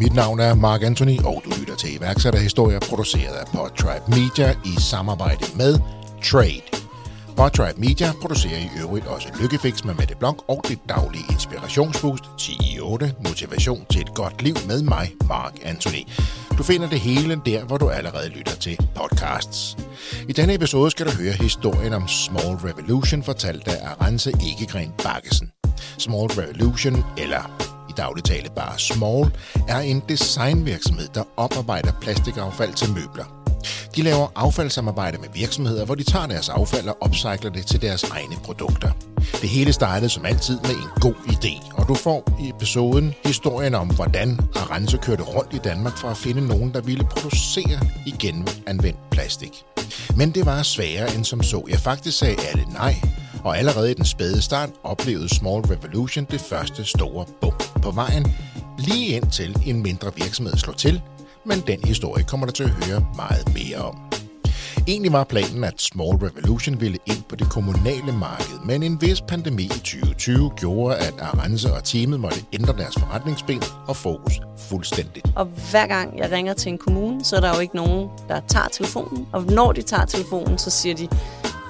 Mit navn er Mark Anthony, og du lytter til iværksætterhistorier produceret af Podtribe Media i samarbejde med Trade. Podtribe Media producerer i øvrigt også Lykkefix med Mette Blanc og det daglige inspirationsboost 10 i 8 motivation til et godt liv med mig, Mark Anthony. Du finder det hele der, hvor du allerede lytter til podcasts. I denne episode skal du høre historien om Small Revolution, fortalt af Arance Egegren Bakkesen. Small Revolution, eller daglig tale bare Small, er en designvirksomhed, der oparbejder plastikaffald til møbler. De laver affaldssamarbejde med virksomheder, hvor de tager deres affald og opcykler det til deres egne produkter. Det hele startede som altid med en god idé, og du får i episoden historien om, hvordan Arense kørte rundt i Danmark for at finde nogen, der ville producere igen anvendt plastik. Men det var sværere end som så. Jeg faktisk sagde alle nej, og allerede i den spæde start oplevede Small Revolution det første store bump på vejen, lige indtil en mindre virksomhed slog til, men den historie kommer der til at høre meget mere om. Egentlig var planen, at Small Revolution ville ind på det kommunale marked, men en vis pandemi i 2020 gjorde, at Arance og teamet måtte ændre deres forretningsben og fokus fuldstændigt. Og hver gang jeg ringer til en kommune, så er der jo ikke nogen, der tager telefonen. Og når de tager telefonen, så siger de,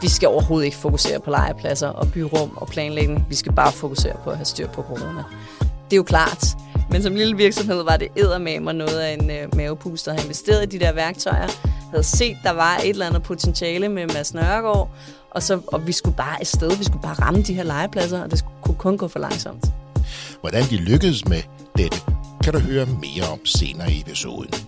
vi skal overhovedet ikke fokusere på legepladser og byrum og planlægning. Vi skal bare fokusere på at have styr på corona. Det er jo klart. Men som lille virksomhed var det eddermame noget af en øh, mavepuster. have investeret i de der værktøjer, havde set, der var et eller andet potentiale med Mads Nørgaard, og, så, og vi skulle bare afsted, vi skulle bare ramme de her legepladser, og det kunne kun gå for langsomt. Hvordan de lykkedes med dette, kan du høre mere om senere i episoden.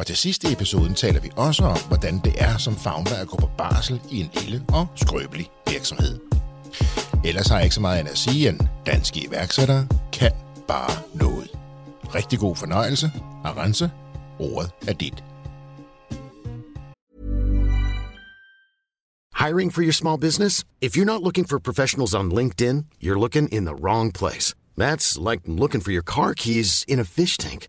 Og til sidst i episoden taler vi også om, hvordan det er som founder at gå på barsel i en lille og skrøbelig virksomhed. Ellers har jeg ikke så meget andet at sige, end danske iværksættere kan bare noget. Rigtig god fornøjelse. Arance, ordet er dit. Hiring for your small business? If you're not looking for professionals on LinkedIn, you're looking in the wrong place. That's like looking for your car keys in a fish tank.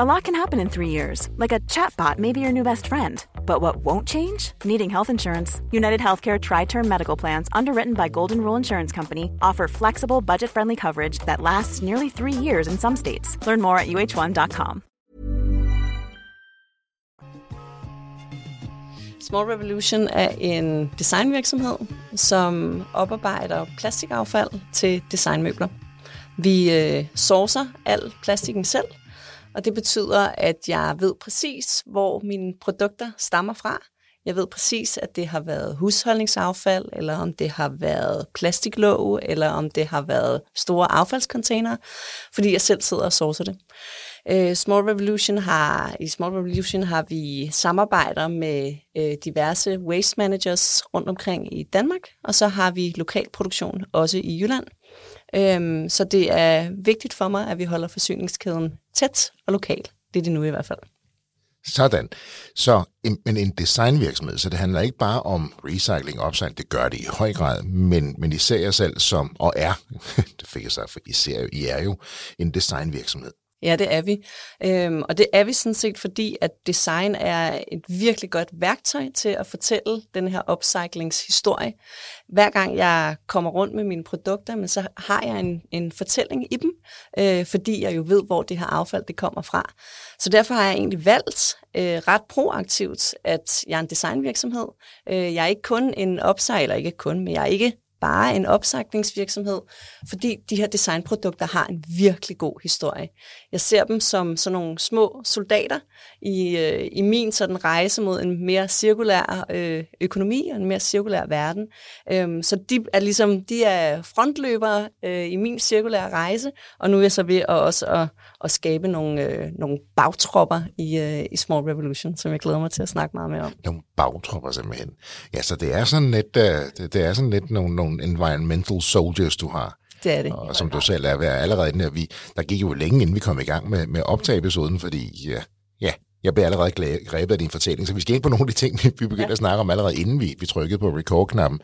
A lot can happen in three years, like a chatbot may be your new best friend. But what won't change? Needing health insurance. United Healthcare Tri Term Medical Plans, underwritten by Golden Rule Insurance Company, offer flexible, budget friendly coverage that lasts nearly three years in some states. Learn more at uh1.com. Small Revolution er en designvirksomhed, som oparbejder plastikaffald til designmøbler. Vi øh, sourcer al plastikken selv, og det betyder, at jeg ved præcis, hvor mine produkter stammer fra. Jeg ved præcis, at det har været husholdningsaffald, eller om det har været plastiklåg, eller om det har været store affaldscontainere, fordi jeg selv sidder og sourcer det. Øh, Small Revolution har, I Small Revolution har vi samarbejder med øh, diverse waste managers rundt omkring i Danmark, og så har vi lokal produktion også i Jylland. Øhm, så det er vigtigt for mig, at vi holder forsyningskæden tæt og lokal. Det er det nu i hvert fald. Sådan. Så, en, men en designvirksomhed, så det handler ikke bare om recycling og upcycling, det gør det i høj grad, men, men I ser jer selv som, og er, det fik jeg sagt, for I, ser, I er jo en designvirksomhed. Ja, det er vi. Øhm, og det er vi sådan set, fordi at design er et virkelig godt værktøj til at fortælle den her upcyclingshistorie. Hver gang jeg kommer rundt med mine produkter, men så har jeg en, en fortælling i dem, øh, fordi jeg jo ved, hvor det her affald det kommer fra. Så derfor har jeg egentlig valgt øh, ret proaktivt, at jeg er en designvirksomhed. Øh, jeg er ikke kun en upcycler, ikke kun, men jeg er ikke bare en opsagningsvirksomhed, fordi de her designprodukter har en virkelig god historie. Jeg ser dem som sådan nogle små soldater i, øh, i min sådan rejse mod en mere cirkulær øh, økonomi og en mere cirkulær verden. Øhm, så de er ligesom de er frontløbere øh, i min cirkulære rejse, og nu er jeg så ved at også at, at skabe nogle, øh, nogle bagtropper i, øh, i Small Revolution, som jeg glæder mig til at snakke meget mere om. Nogle bagtropper simpelthen. Ja, så det er sådan lidt, uh, det, det er sådan lidt nogle, nogle environmental soldiers, du har. Det er det. Og som du selv er ved allerede der, vi, der gik jo længe, inden vi kom i gang med, med optageepisoden, fordi ja, ja, jeg blev allerede grebet af din fortælling, så vi skal ind på nogle af de ting, vi begyndte ja. at snakke om allerede inden vi, vi trykkede på record-knappen.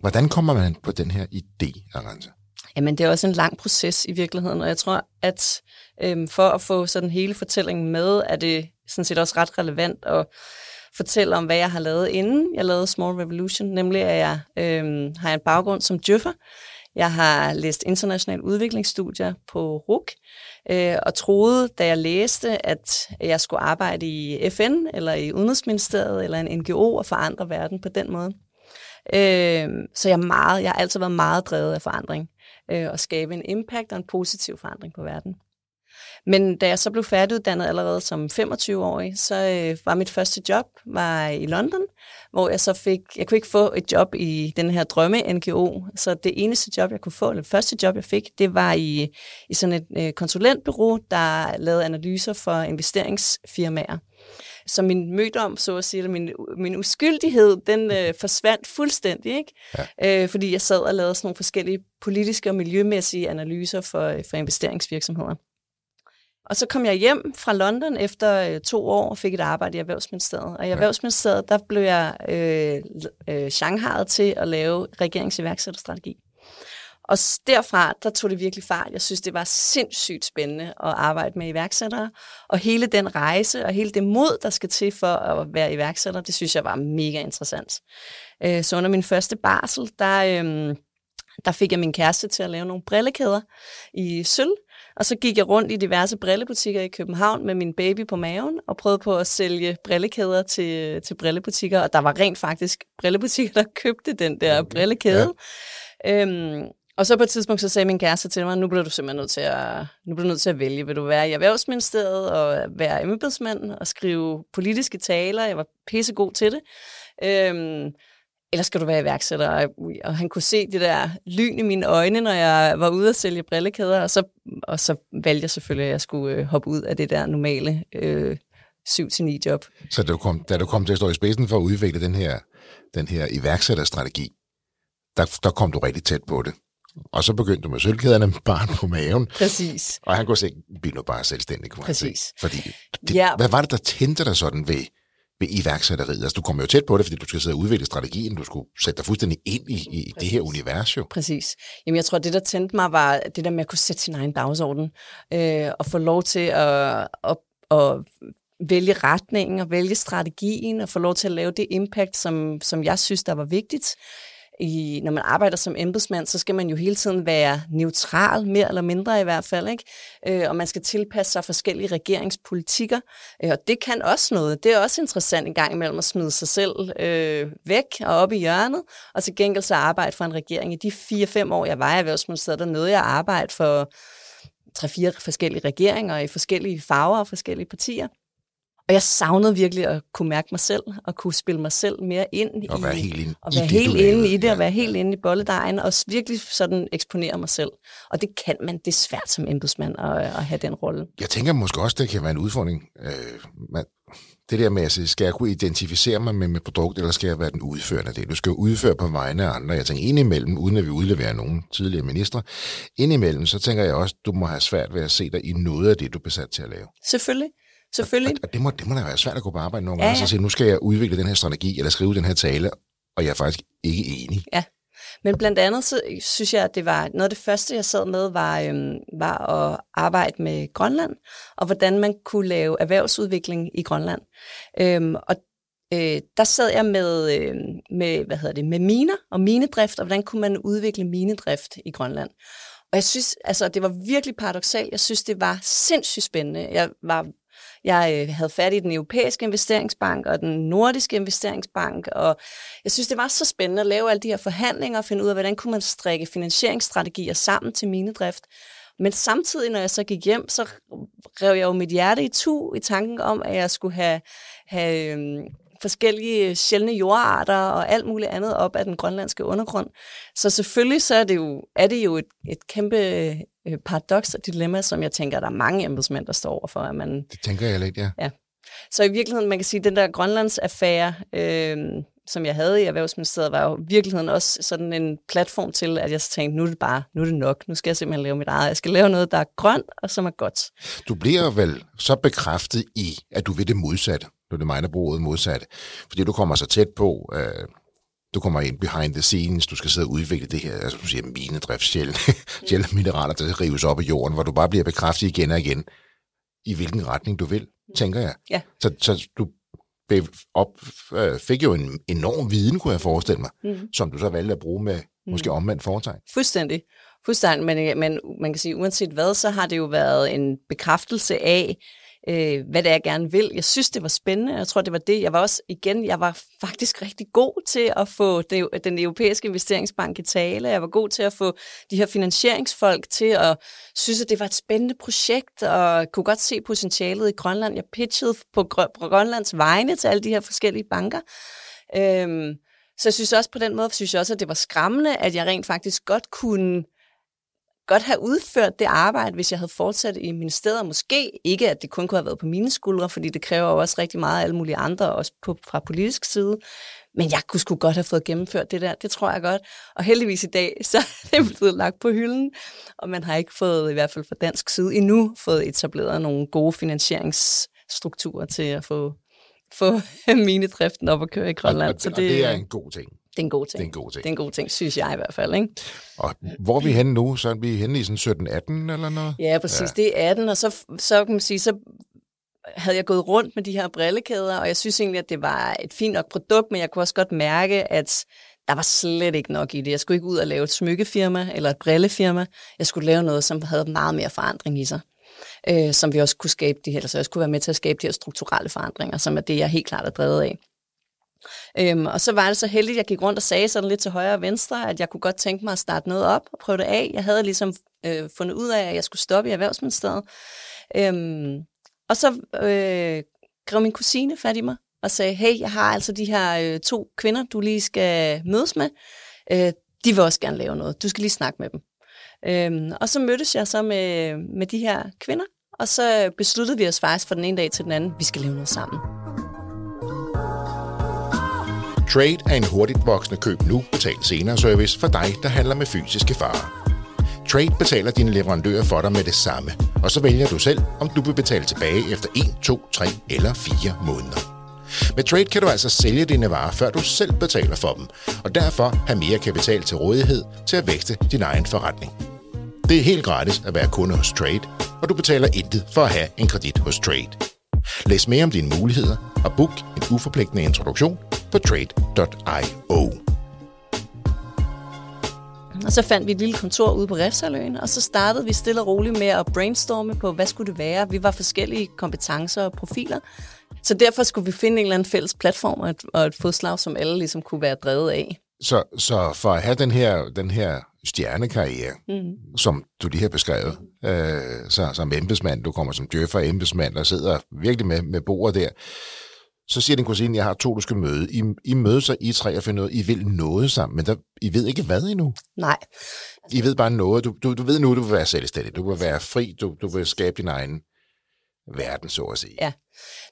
Hvordan kommer man på den her idé, Arance? Jamen, det er også en lang proces i virkeligheden, og jeg tror, at øhm, for at få sådan hele fortællingen med, er det sådan set også ret relevant at fortælle om, hvad jeg har lavet inden jeg lavede Small Revolution, nemlig at jeg øhm, har en baggrund som djøffer. Jeg har læst internationale udviklingsstudier på RUK, øh, og troede, da jeg læste, at jeg skulle arbejde i FN, eller i Udenrigsministeriet, eller en NGO, og forandre verden på den måde. Øh, så jeg, er meget, jeg har altid været meget drevet af forandring, øh, og skabe en impact og en positiv forandring på verden. Men da jeg så blev færdiguddannet allerede som 25-årig, så øh, var mit første job var i London, hvor jeg så fik, jeg kunne ikke få et job i den her drømme-NGO, så det eneste job, jeg kunne få, eller det første job, jeg fik, det var i, i sådan et øh, konsulentbureau, der lavede analyser for investeringsfirmaer. Så min mødom, så at sige, eller min, min uskyldighed, den øh, forsvandt fuldstændig, ikke? Ja. Øh, fordi jeg sad og lavede sådan nogle forskellige politiske og miljømæssige analyser for, for investeringsvirksomheder. Og så kom jeg hjem fra London efter øh, to år og fik et arbejde i Erhvervsministeriet. Og i Erhvervsministeriet, der blev jeg øh, øh, shanghajet til at lave regeringsiværksætterstrategi. Og derfra, der tog det virkelig fart. Jeg synes, det var sindssygt spændende at arbejde med iværksættere. Og hele den rejse og hele det mod, der skal til for at være iværksætter, det synes jeg var mega interessant. Øh, så under min første barsel, der, øh, der fik jeg min kæreste til at lave nogle brillekæder i sølv. Og så gik jeg rundt i diverse brillebutikker i København med min baby på maven og prøvede på at sælge brillekæder til, til brillebutikker. Og der var rent faktisk brillebutikker, der købte den der brillekæde. Ja. Øhm, og så på et tidspunkt, så sagde min kæreste til mig, nu bliver du simpelthen nødt til at, nu bliver du nødt til at vælge. Vil du være i Erhvervsministeriet og være embedsmand og skrive politiske taler? Jeg var pissegod til det. Øhm, eller skal du være iværksætter? Og han kunne se det der lyn i mine øjne, når jeg var ude at sælge brillekæder, og så, og så valgte jeg selvfølgelig, at jeg skulle øh, hoppe ud af det der normale øh, 7-9 job. Så da du, kom, da du kom til at stå i spidsen for at udvikle den her, den her iværksætterstrategi, der, der kom du rigtig tæt på det. Og så begyndte du med sølvkæderne med barn på maven. Præcis. Og han kunne se, bliv nu bare selvstændig, kunne Præcis. Fordi, det, ja. hvad var det, der tændte dig sådan ved, ved iværksætteriet? Altså, du kom jo tæt på det, fordi du skulle sidde og udvikle strategien, du skulle sætte dig fuldstændig ind i, i det her univers jo. Præcis. Jamen, jeg tror, det, der tændte mig, var det der med at kunne sætte sin egen dagsorden, øh, og få lov til at, at, at vælge retningen og vælge strategien, og få lov til at lave det impact, som, som jeg synes, der var vigtigt i, når man arbejder som embedsmand, så skal man jo hele tiden være neutral, mere eller mindre i hvert fald, ikke? Øh, og man skal tilpasse sig forskellige regeringspolitikker, øh, og det kan også noget. Det er også interessant en gang imellem at smide sig selv øh, væk og op i hjørnet, og til gengæld så arbejde for en regering. I de fire-fem år, jeg var i Erhvervsministeriet, der nåede jeg at arbejde for tre-fire forskellige regeringer i forskellige farver og forskellige partier. Og jeg savnede virkelig at kunne mærke mig selv, og kunne spille mig selv mere ind og i, være helt ind, og være i helt det, inde i det, og være helt inde i bolledejen, og virkelig sådan eksponere mig selv. Og det kan man, det er svært som embedsmand at, at have den rolle. Jeg tænker måske også, det kan være en udfordring. Øh, man, det der med at skal jeg kunne identificere mig med mit produkt, eller skal jeg være den udførende af det? Du skal jo udføre på vegne af andre. Jeg tænker indimellem, uden at vi udleverer nogen tidligere ministre, indimellem, så tænker jeg også, du må have svært ved at se dig i noget af det, du er besat til at lave. Selvfølgelig. Selvfølgelig. Og, og det, må, det må da være svært at gå på arbejde nogle gange, ja, ja. og sige, nu skal jeg udvikle den her strategi, eller skrive den her tale, og jeg er faktisk ikke enig. Ja, men blandt andet så synes jeg, at det var noget af det første, jeg sad med, var, øhm, var at arbejde med Grønland, og hvordan man kunne lave erhvervsudvikling i Grønland. Øhm, og øh, der sad jeg med, øh, med, hvad hedder det, med miner og minedrift, og hvordan kunne man udvikle minedrift i Grønland. Og jeg synes, altså, det var virkelig paradoxalt. Jeg synes, det var sindssygt spændende. Jeg var jeg øh, havde fat i den europæiske investeringsbank og den nordiske investeringsbank, og jeg synes, det var så spændende at lave alle de her forhandlinger og finde ud af, hvordan kunne man strikke finansieringsstrategier sammen til minedrift. Men samtidig, når jeg så gik hjem, så rev jeg jo mit hjerte i tu i tanken om, at jeg skulle have, have øhm, forskellige sjældne jordarter og alt muligt andet op af den grønlandske undergrund. Så selvfølgelig så er det jo, er det jo et, et kæmpe øh, paradoks og dilemma, som jeg tænker, der er mange embedsmænd, der står over for. At man, det tænker jeg lidt, ja. ja. Så i virkeligheden, man kan sige, at den der Grønlands affære, øh, som jeg havde i Erhvervsministeriet, var jo i virkeligheden også sådan en platform til, at jeg tænkte, nu er det bare, nu er det nok, nu skal jeg simpelthen lave mit eget. Jeg skal lave noget, der er grønt og som er godt. Du bliver vel så bekræftet i, at du vil det modsatte. Nu er det mig, der bruger modsatte. Fordi du kommer så tæt på, øh, du kommer ind behind the scenes, du skal sidde og udvikle det her, altså du siger minedrift, sjældne, sjældne mineraler, der rives op af jorden, hvor du bare bliver bekræftet igen og igen, i hvilken retning du vil, tænker jeg. Ja. Så, så du op, øh, fik jo en enorm viden, kunne jeg forestille mig, mm. som du så valgte at bruge med måske mm. omvendt foretegn. Fuldstændig. Fuldstændig, men, men man kan sige, uanset hvad, så har det jo været en bekræftelse af, øh, hvad det er, jeg gerne vil. Jeg synes, det var spændende. Jeg tror, det var det. Jeg var også, igen, jeg var faktisk rigtig god til at få det, den europæiske investeringsbank i tale. Jeg var god til at få de her finansieringsfolk til at synes, at det var et spændende projekt, og kunne godt se potentialet i Grønland. Jeg pitchede på, på Grønlands vegne til alle de her forskellige banker. Øhm, så jeg synes også på den måde, synes jeg også, at det var skræmmende, at jeg rent faktisk godt kunne godt have udført det arbejde, hvis jeg havde fortsat i ministeriet. Måske ikke, at det kun kunne have været på mine skuldre, fordi det kræver jo også rigtig meget af alle mulige andre, også på, fra politisk side. Men jeg kunne sgu godt have fået gennemført det der. Det tror jeg godt. Og heldigvis i dag, så er det blevet lagt på hylden. Og man har ikke fået, i hvert fald fra dansk side, endnu fået etableret nogle gode finansieringsstrukturer til at få, få minedriften op at køre i Grønland. Og, og, så det, og det er en god ting. Det er en god ting. Det er en god ting. Det er en god ting, synes jeg i hvert fald. Ikke? Og hvor er vi henne nu? Så er vi henne i sådan 17-18 eller noget? Ja, præcis. Ja. Det er 18, og så, så kan man sige, så havde jeg gået rundt med de her brillekæder, og jeg synes egentlig, at det var et fint nok produkt, men jeg kunne også godt mærke, at der var slet ikke nok i det. Jeg skulle ikke ud og lave et smykkefirma eller et brillefirma. Jeg skulle lave noget, som havde meget mere forandring i sig. Øh, som vi også kunne skabe de her, så jeg skulle være med til at skabe de her strukturelle forandringer, som er det, jeg helt klart er drevet af. Øhm, og så var det så heldigt, at jeg gik rundt og sagde sådan lidt til højre og venstre, at jeg kunne godt tænke mig at starte noget op og prøve det af. Jeg havde ligesom øh, fundet ud af, at jeg skulle stoppe i Erhvervsministeriet. Øhm, og så øh, grev min kusine fat i mig og sagde, hey, jeg har altså de her øh, to kvinder, du lige skal mødes med. Øh, de vil også gerne lave noget. Du skal lige snakke med dem. Øhm, og så mødtes jeg så med, med de her kvinder, og så besluttede vi os faktisk fra den ene dag til den anden, vi skal lave noget sammen. Trade er en hurtigt voksende køb nu, betal senere service for dig, der handler med fysiske varer. Trade betaler dine leverandører for dig med det samme, og så vælger du selv, om du vil betale tilbage efter 1, 2, 3 eller 4 måneder. Med Trade kan du altså sælge dine varer, før du selv betaler for dem, og derfor have mere kapital til rådighed til at vækste din egen forretning. Det er helt gratis at være kunde hos Trade, og du betaler intet for at have en kredit hos Trade. Læs mere om dine muligheder og book en uforpligtende introduktion på trade.io. Og så fandt vi et lille kontor ude på Refsaløen, og så startede vi stille og roligt med at brainstorme på, hvad skulle det være. Vi var forskellige kompetencer og profiler, så derfor skulle vi finde en eller anden fælles platform og et, og et fodslag, som alle ligesom kunne være drevet af. Så, så for at have den her, den her stjernekarriere, mm. som du lige har beskrevet, øh, så, som embedsmand, du kommer som djøffer embedsmand og sidder virkelig med, med bordet der, så siger din kusine, jeg har to, du skal møde. I, I mødes så I tre og finder noget, I vil noget sammen, men der, I ved ikke hvad endnu. Nej. I ved bare noget. Du, du, du ved nu, du vil være selvstændig. Du vil være fri. Du, du vil skabe din egen verden, så at sige. Ja,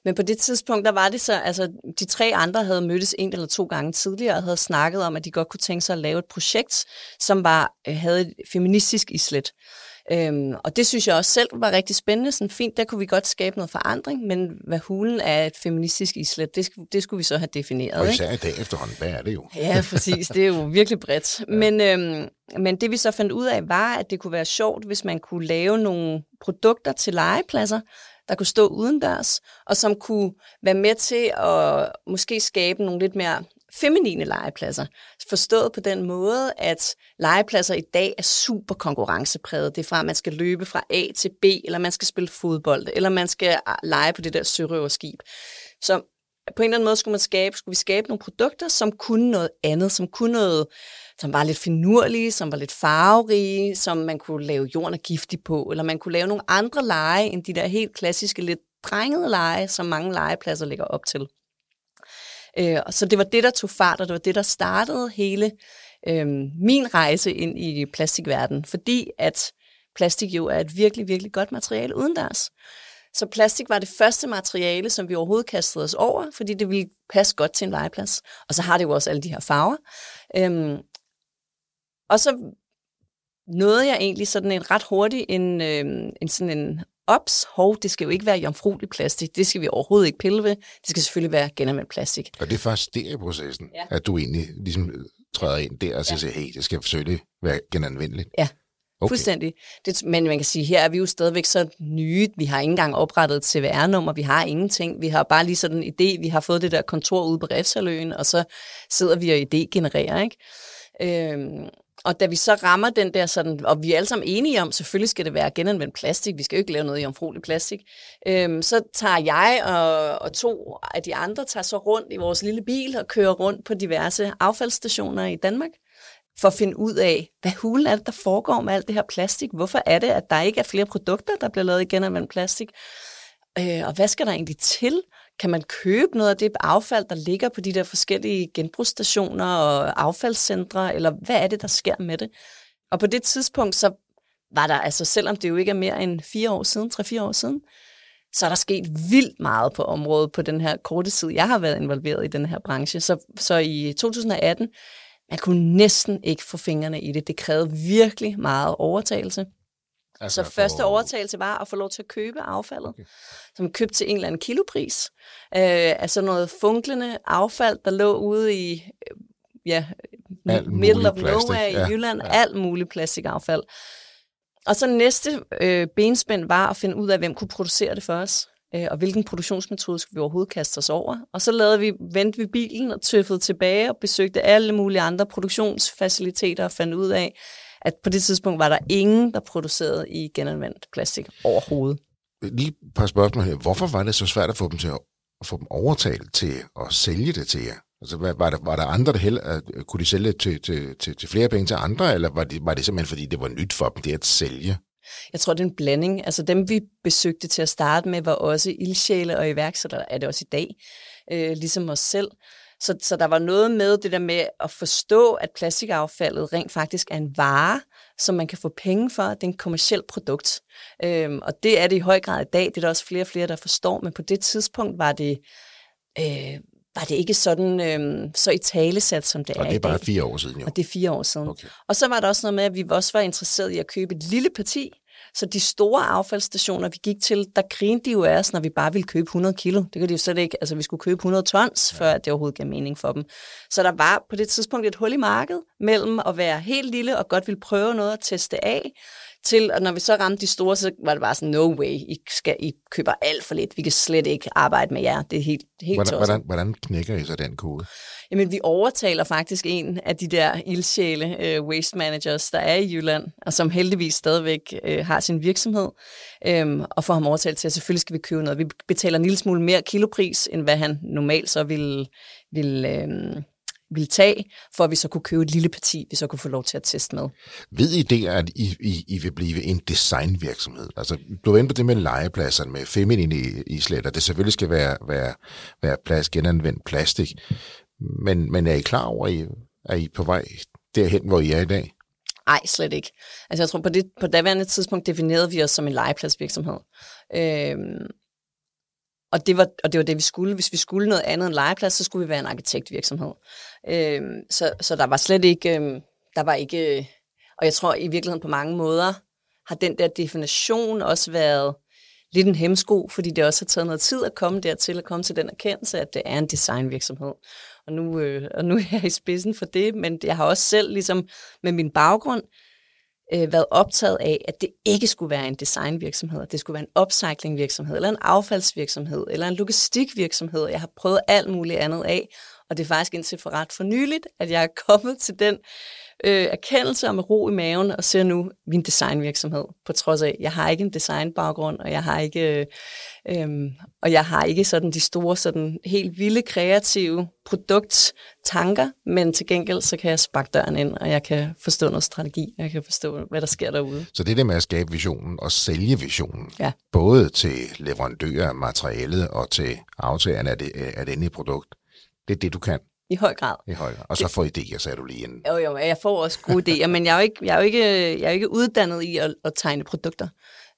men på det tidspunkt, der var det så, altså de tre andre havde mødtes en eller to gange tidligere og havde snakket om, at de godt kunne tænke sig at lave et projekt, som var, øh, havde et feministisk islet. Øhm, og det synes jeg også selv var rigtig spændende. Sådan fint, der kunne vi godt skabe noget forandring, men hvad hulen er et feministisk islet, det, det skulle vi så have defineret. Og især i dag efterhånden, hvad er det jo? Ja, præcis. Det er jo virkelig bredt. Ja. Men, øhm, men det vi så fandt ud af, var, at det kunne være sjovt, hvis man kunne lave nogle produkter til legepladser, der kunne stå udendørs, og som kunne være med til at måske skabe nogle lidt mere feminine legepladser. Forstået på den måde, at legepladser i dag er super konkurrencepræget. Det er fra, at man skal løbe fra A til B, eller man skal spille fodbold, eller man skal ah, lege på det der sørøverskib. Så på en eller anden måde skulle, man skabe, skulle vi skabe nogle produkter, som kunne noget andet, som kunne noget, som var lidt finurlige, som var lidt farverige, som man kunne lave jorden og giftig på, eller man kunne lave nogle andre lege end de der helt klassiske, lidt drengede lege, som mange legepladser ligger op til. Øh, så det var det, der tog fart, og det var det, der startede hele øh, min rejse ind i plastikverdenen, fordi at plastik jo er et virkelig, virkelig godt materiale udendørs. Så plastik var det første materiale, som vi overhovedet kastede os over, fordi det ville passe godt til en legeplads. Og så har det jo også alle de her farver. Øhm, og så nåede jeg egentlig sådan en ret hurtig en, øh, en sådan en ops, hov, det skal jo ikke være jomfruelig plastik, det skal vi overhovedet ikke pille ved, det skal selvfølgelig være genanvendt plastik. Og det er først der i processen, ja. at du egentlig ligesom træder ind der og siger, ja. hey, det skal selvfølgelig være genanvendeligt. Ja, Okay. Fuldstændig. Det, men man kan sige, her er vi jo stadigvæk så nye. Vi har ikke engang oprettet et CVR-nummer. Vi har ingenting. Vi har bare lige sådan en idé. Vi har fået det der kontor ude på Refsaløen, og så sidder vi og idé-genererer. Ikke? Øhm, og da vi så rammer den der sådan, og vi er alle sammen enige om, selvfølgelig skal det være genanvendt plastik, vi skal jo ikke lave noget i omfrolig plastik, øhm, så tager jeg og, og to af de andre tager så rundt i vores lille bil og kører rundt på diverse affaldsstationer i Danmark, for at finde ud af, hvad hulen er det, der foregår med alt det her plastik? Hvorfor er det, at der ikke er flere produkter, der bliver lavet i genanvendt plastik? Øh, og hvad skal der egentlig til? Kan man købe noget af det affald, der ligger på de der forskellige genbrugsstationer og affaldscentre, eller hvad er det, der sker med det? Og på det tidspunkt, så var der, altså selvom det jo ikke er mere end fire år siden, tre-fire år siden, så er der sket vildt meget på området på den her korte tid, jeg har været involveret i den her branche. Så, så i 2018, man kunne næsten ikke få fingrene i det. Det krævede virkelig meget overtagelse. Altså så første for... overtagelse var at få lov til at købe affaldet, okay. som købte til en eller anden kilopris. Øh, altså noget funklende affald, der lå ude i øh, ja, middle of plastik. nowhere i ja, Jylland. Ja. Alt muligt plastikaffald. Og så næste øh, benspænd var at finde ud af, hvem kunne producere det for os øh, og hvilken produktionsmetode skulle vi overhovedet kaste os over. Og så lavede vi, vendte vi bilen og tøffede tilbage og besøgte alle mulige andre produktionsfaciliteter og fandt ud af, at på det tidspunkt var der ingen, der producerede i genanvendt plastik overhovedet. Lige et par spørgsmål her. Hvorfor var det så svært at få dem til at, at få dem overtalt til at sælge det til jer? Altså, var der, var der andre, der heller, kunne de sælge til, til, til, til flere penge til andre, eller var det, var det simpelthen, fordi det var nyt for dem, det at sælge? Jeg tror, det er en blanding. Altså dem, vi besøgte til at starte med, var også ildsjæle og iværksættere, er det også i dag, øh, ligesom os selv. Så, så der var noget med det der med at forstå, at plastikaffaldet rent faktisk er en vare, som man kan få penge for. Det er en kommersiel produkt. Øhm, og det er det i høj grad i dag. Det er der også flere og flere, der forstår. Men på det tidspunkt var det, øh, var det ikke sådan øhm, så i talesat, som det og er det er bare fire år siden, jo. Og det er fire år siden. Okay. Og så var der også noget med, at vi også var interesseret i at købe et lille parti så de store affaldsstationer, vi gik til, der grinede de jo af os, når vi bare ville købe 100 kilo. Det kan de jo slet ikke. Altså, vi skulle købe 100 tons, før det overhovedet gav mening for dem. Så der var på det tidspunkt et hul i markedet mellem at være helt lille og godt ville prøve noget at teste af, til, og når vi så ramte de store, så var det bare sådan, no way, I, skal, I køber alt for lidt, vi kan slet ikke arbejde med jer, det er helt, helt hvordan, hvordan, hvordan knækker I så den kode? Jamen, vi overtaler faktisk en af de der ildsjæle uh, waste managers, der er i Jylland, og som heldigvis stadigvæk uh, har sin virksomhed, um, og får ham overtalt til, at selvfølgelig skal vi købe noget. Vi betaler en lille smule mere kilopris, end hvad han normalt så ville, ville um, ville tage, for at vi så kunne købe et lille parti, vi så kunne få lov til at teste med. Ved I det, at I, I, I vil blive en designvirksomhed? Altså, du er på det med legepladser, med feminine islet, og det selvfølgelig skal være, være, være plads, genanvendt plastik. Men, men er I klar over, at I, er I på vej derhen, hvor I er i dag? Nej, slet ikke. Altså jeg tror, på det på daværende tidspunkt definerede vi os som en legepladsvirksomhed. Øhm, og det, var, og det var det, vi skulle. Hvis vi skulle noget andet end legeplads, så skulle vi være en arkitektvirksomhed. Øh, så, så der var slet ikke, Øh, der var ikke, øh, og jeg tror i virkeligheden på mange måder, har den der definition også været lidt en hemsko, fordi det også har taget noget tid at komme dertil, at komme til den erkendelse, at det er en designvirksomhed. Og nu, øh, og nu er jeg i spidsen for det, men jeg har også selv ligesom med min baggrund øh, været optaget af, at det ikke skulle være en designvirksomhed, at det skulle være en upcyclingvirksomhed, eller en affaldsvirksomhed, eller en logistikvirksomhed. Jeg har prøvet alt muligt andet af, og det er faktisk indtil for ret for nyligt, at jeg er kommet til den øh, erkendelse og med ro i maven og ser nu min designvirksomhed, på trods af, jeg har ikke en designbaggrund, og jeg har ikke, øh, øh, og jeg har ikke sådan de store, sådan helt vilde kreative produkttanker, men til gengæld så kan jeg sparke døren ind, og jeg kan forstå noget strategi, og jeg kan forstå, hvad der sker derude. Så det er det med at skabe visionen og sælge visionen, ja. både til leverandører af materialet og til aftagerne af det, af det endelige produkt. Det er det, du kan. I høj grad. I høj grad. Og så får idéer, sagde du lige inden. Jo, jo, jeg får også gode idéer, men jeg er jo ikke, jeg er jo ikke, jeg er jo ikke uddannet i at, at tegne produkter.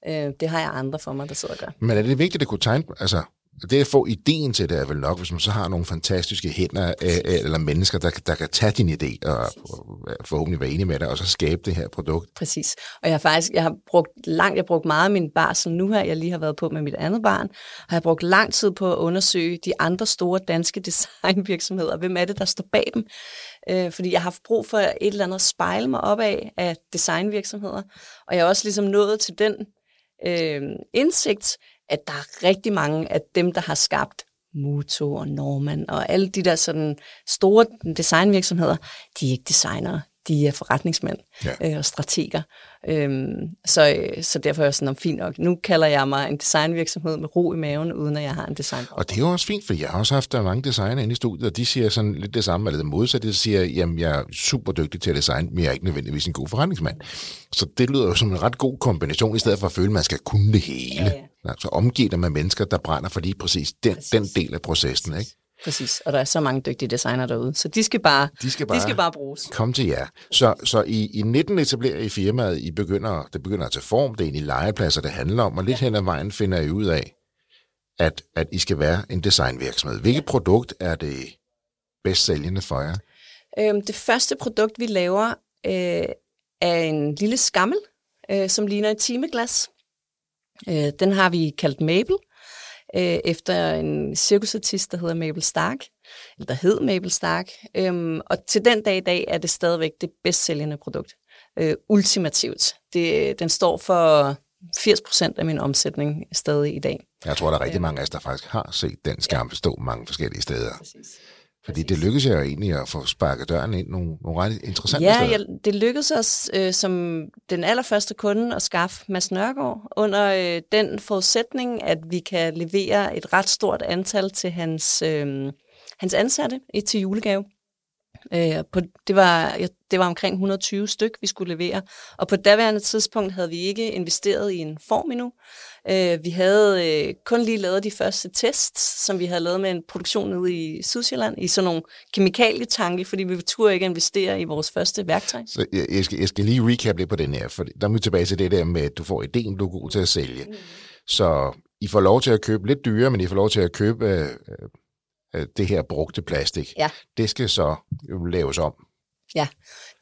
Øh, det har jeg andre for mig, der sidder og gør. Men er det vigtigt at kunne tegne, altså det at få ideen til det er vel nok, hvis man så har nogle fantastiske hænder øh, øh, eller mennesker, der, der kan tage din idé og, og forhåbentlig være enige med dig, og så skabe det her produkt. Præcis. Og jeg har faktisk, jeg har brugt langt, jeg har brugt meget af min barsel nu her, jeg lige har været på med mit andet barn, har jeg brugt lang tid på at undersøge de andre store danske designvirksomheder. Hvem er det, der står bag dem? Øh, fordi jeg har haft brug for et eller andet at spejle mig op af, af designvirksomheder. Og jeg er også ligesom nået til den øh, indsigt, at der er rigtig mange af dem, der har skabt Muto og Norman og alle de der sådan store designvirksomheder, de er ikke designere, de er forretningsmænd ja. øh, og strateger. Øhm, så, så derfor er jeg sådan, fint nok. Nu kalder jeg mig en designvirksomhed med ro i maven, uden at jeg har en design. Og det er jo også fint, for jeg har også haft der mange designer inde i studiet, og de siger sådan lidt det samme, eller det modsatte. De siger, jamen jeg er super dygtig til at designe, men jeg er ikke nødvendigvis en god forretningsmand. Så det lyder jo som en ret god kombination, i stedet for at føle, at man skal kunne det hele. Ja, ja. Så omgiver dig med mennesker, der brænder for lige præcis den, præcis. den del af processen. Præcis. Ikke? Præcis, og der er så mange dygtige designer derude, så de skal bare, de skal bare, de skal bare bruges. Kom til jer. Så, så i, i 19 etablerer I firmaet, I begynder, det begynder at tage form, det er egentlig legepladser, det handler om, og lidt ja. hen ad vejen finder I ud af, at, at I skal være en designvirksomhed. Hvilket ja. produkt er det bedst sælgende for jer? Øhm, det første produkt, vi laver, øh, er en lille skammel, øh, som ligner et timeglas. Øh, den har vi kaldt Mabel, øh, efter en cirkusartist, der hedder Mabel Stark, eller der hed Mabel Stark. Øhm, og til den dag i dag er det stadigvæk det bedst sælgende produkt. Øh, ultimativt. Det, den står for 80 procent af min omsætning stadig i dag. Jeg tror, der er rigtig mange af os, der faktisk har set den skærm stå mange forskellige steder. Præcis. Fordi det lykkedes jo egentlig at få sparket døren ind nogle, nogle ret interessante ja, steder. Ja, det lykkedes os øh, som den allerførste kunde at skaffe Mads Nørgaard under øh, den forudsætning, at vi kan levere et ret stort antal til hans, øh, hans ansatte til julegave. Øh, på, det, var, det var omkring 120 styk, vi skulle levere. Og på daværende tidspunkt havde vi ikke investeret i en form endnu. Øh, vi havde øh, kun lige lavet de første tests, som vi havde lavet med en produktion ude i Sydsjælland, i sådan nogle kemikalietanke, fordi vi turde ikke investere i vores første værktøj. Så jeg, jeg, skal, jeg skal lige recap lidt på den her, for der er vi tilbage til det der med, at du får ideen, du er god til at sælge. Mm. Så I får lov til at købe lidt dyre, men I får lov til at købe øh, det her brugte plastik. Ja. Det skal så laves om. Ja,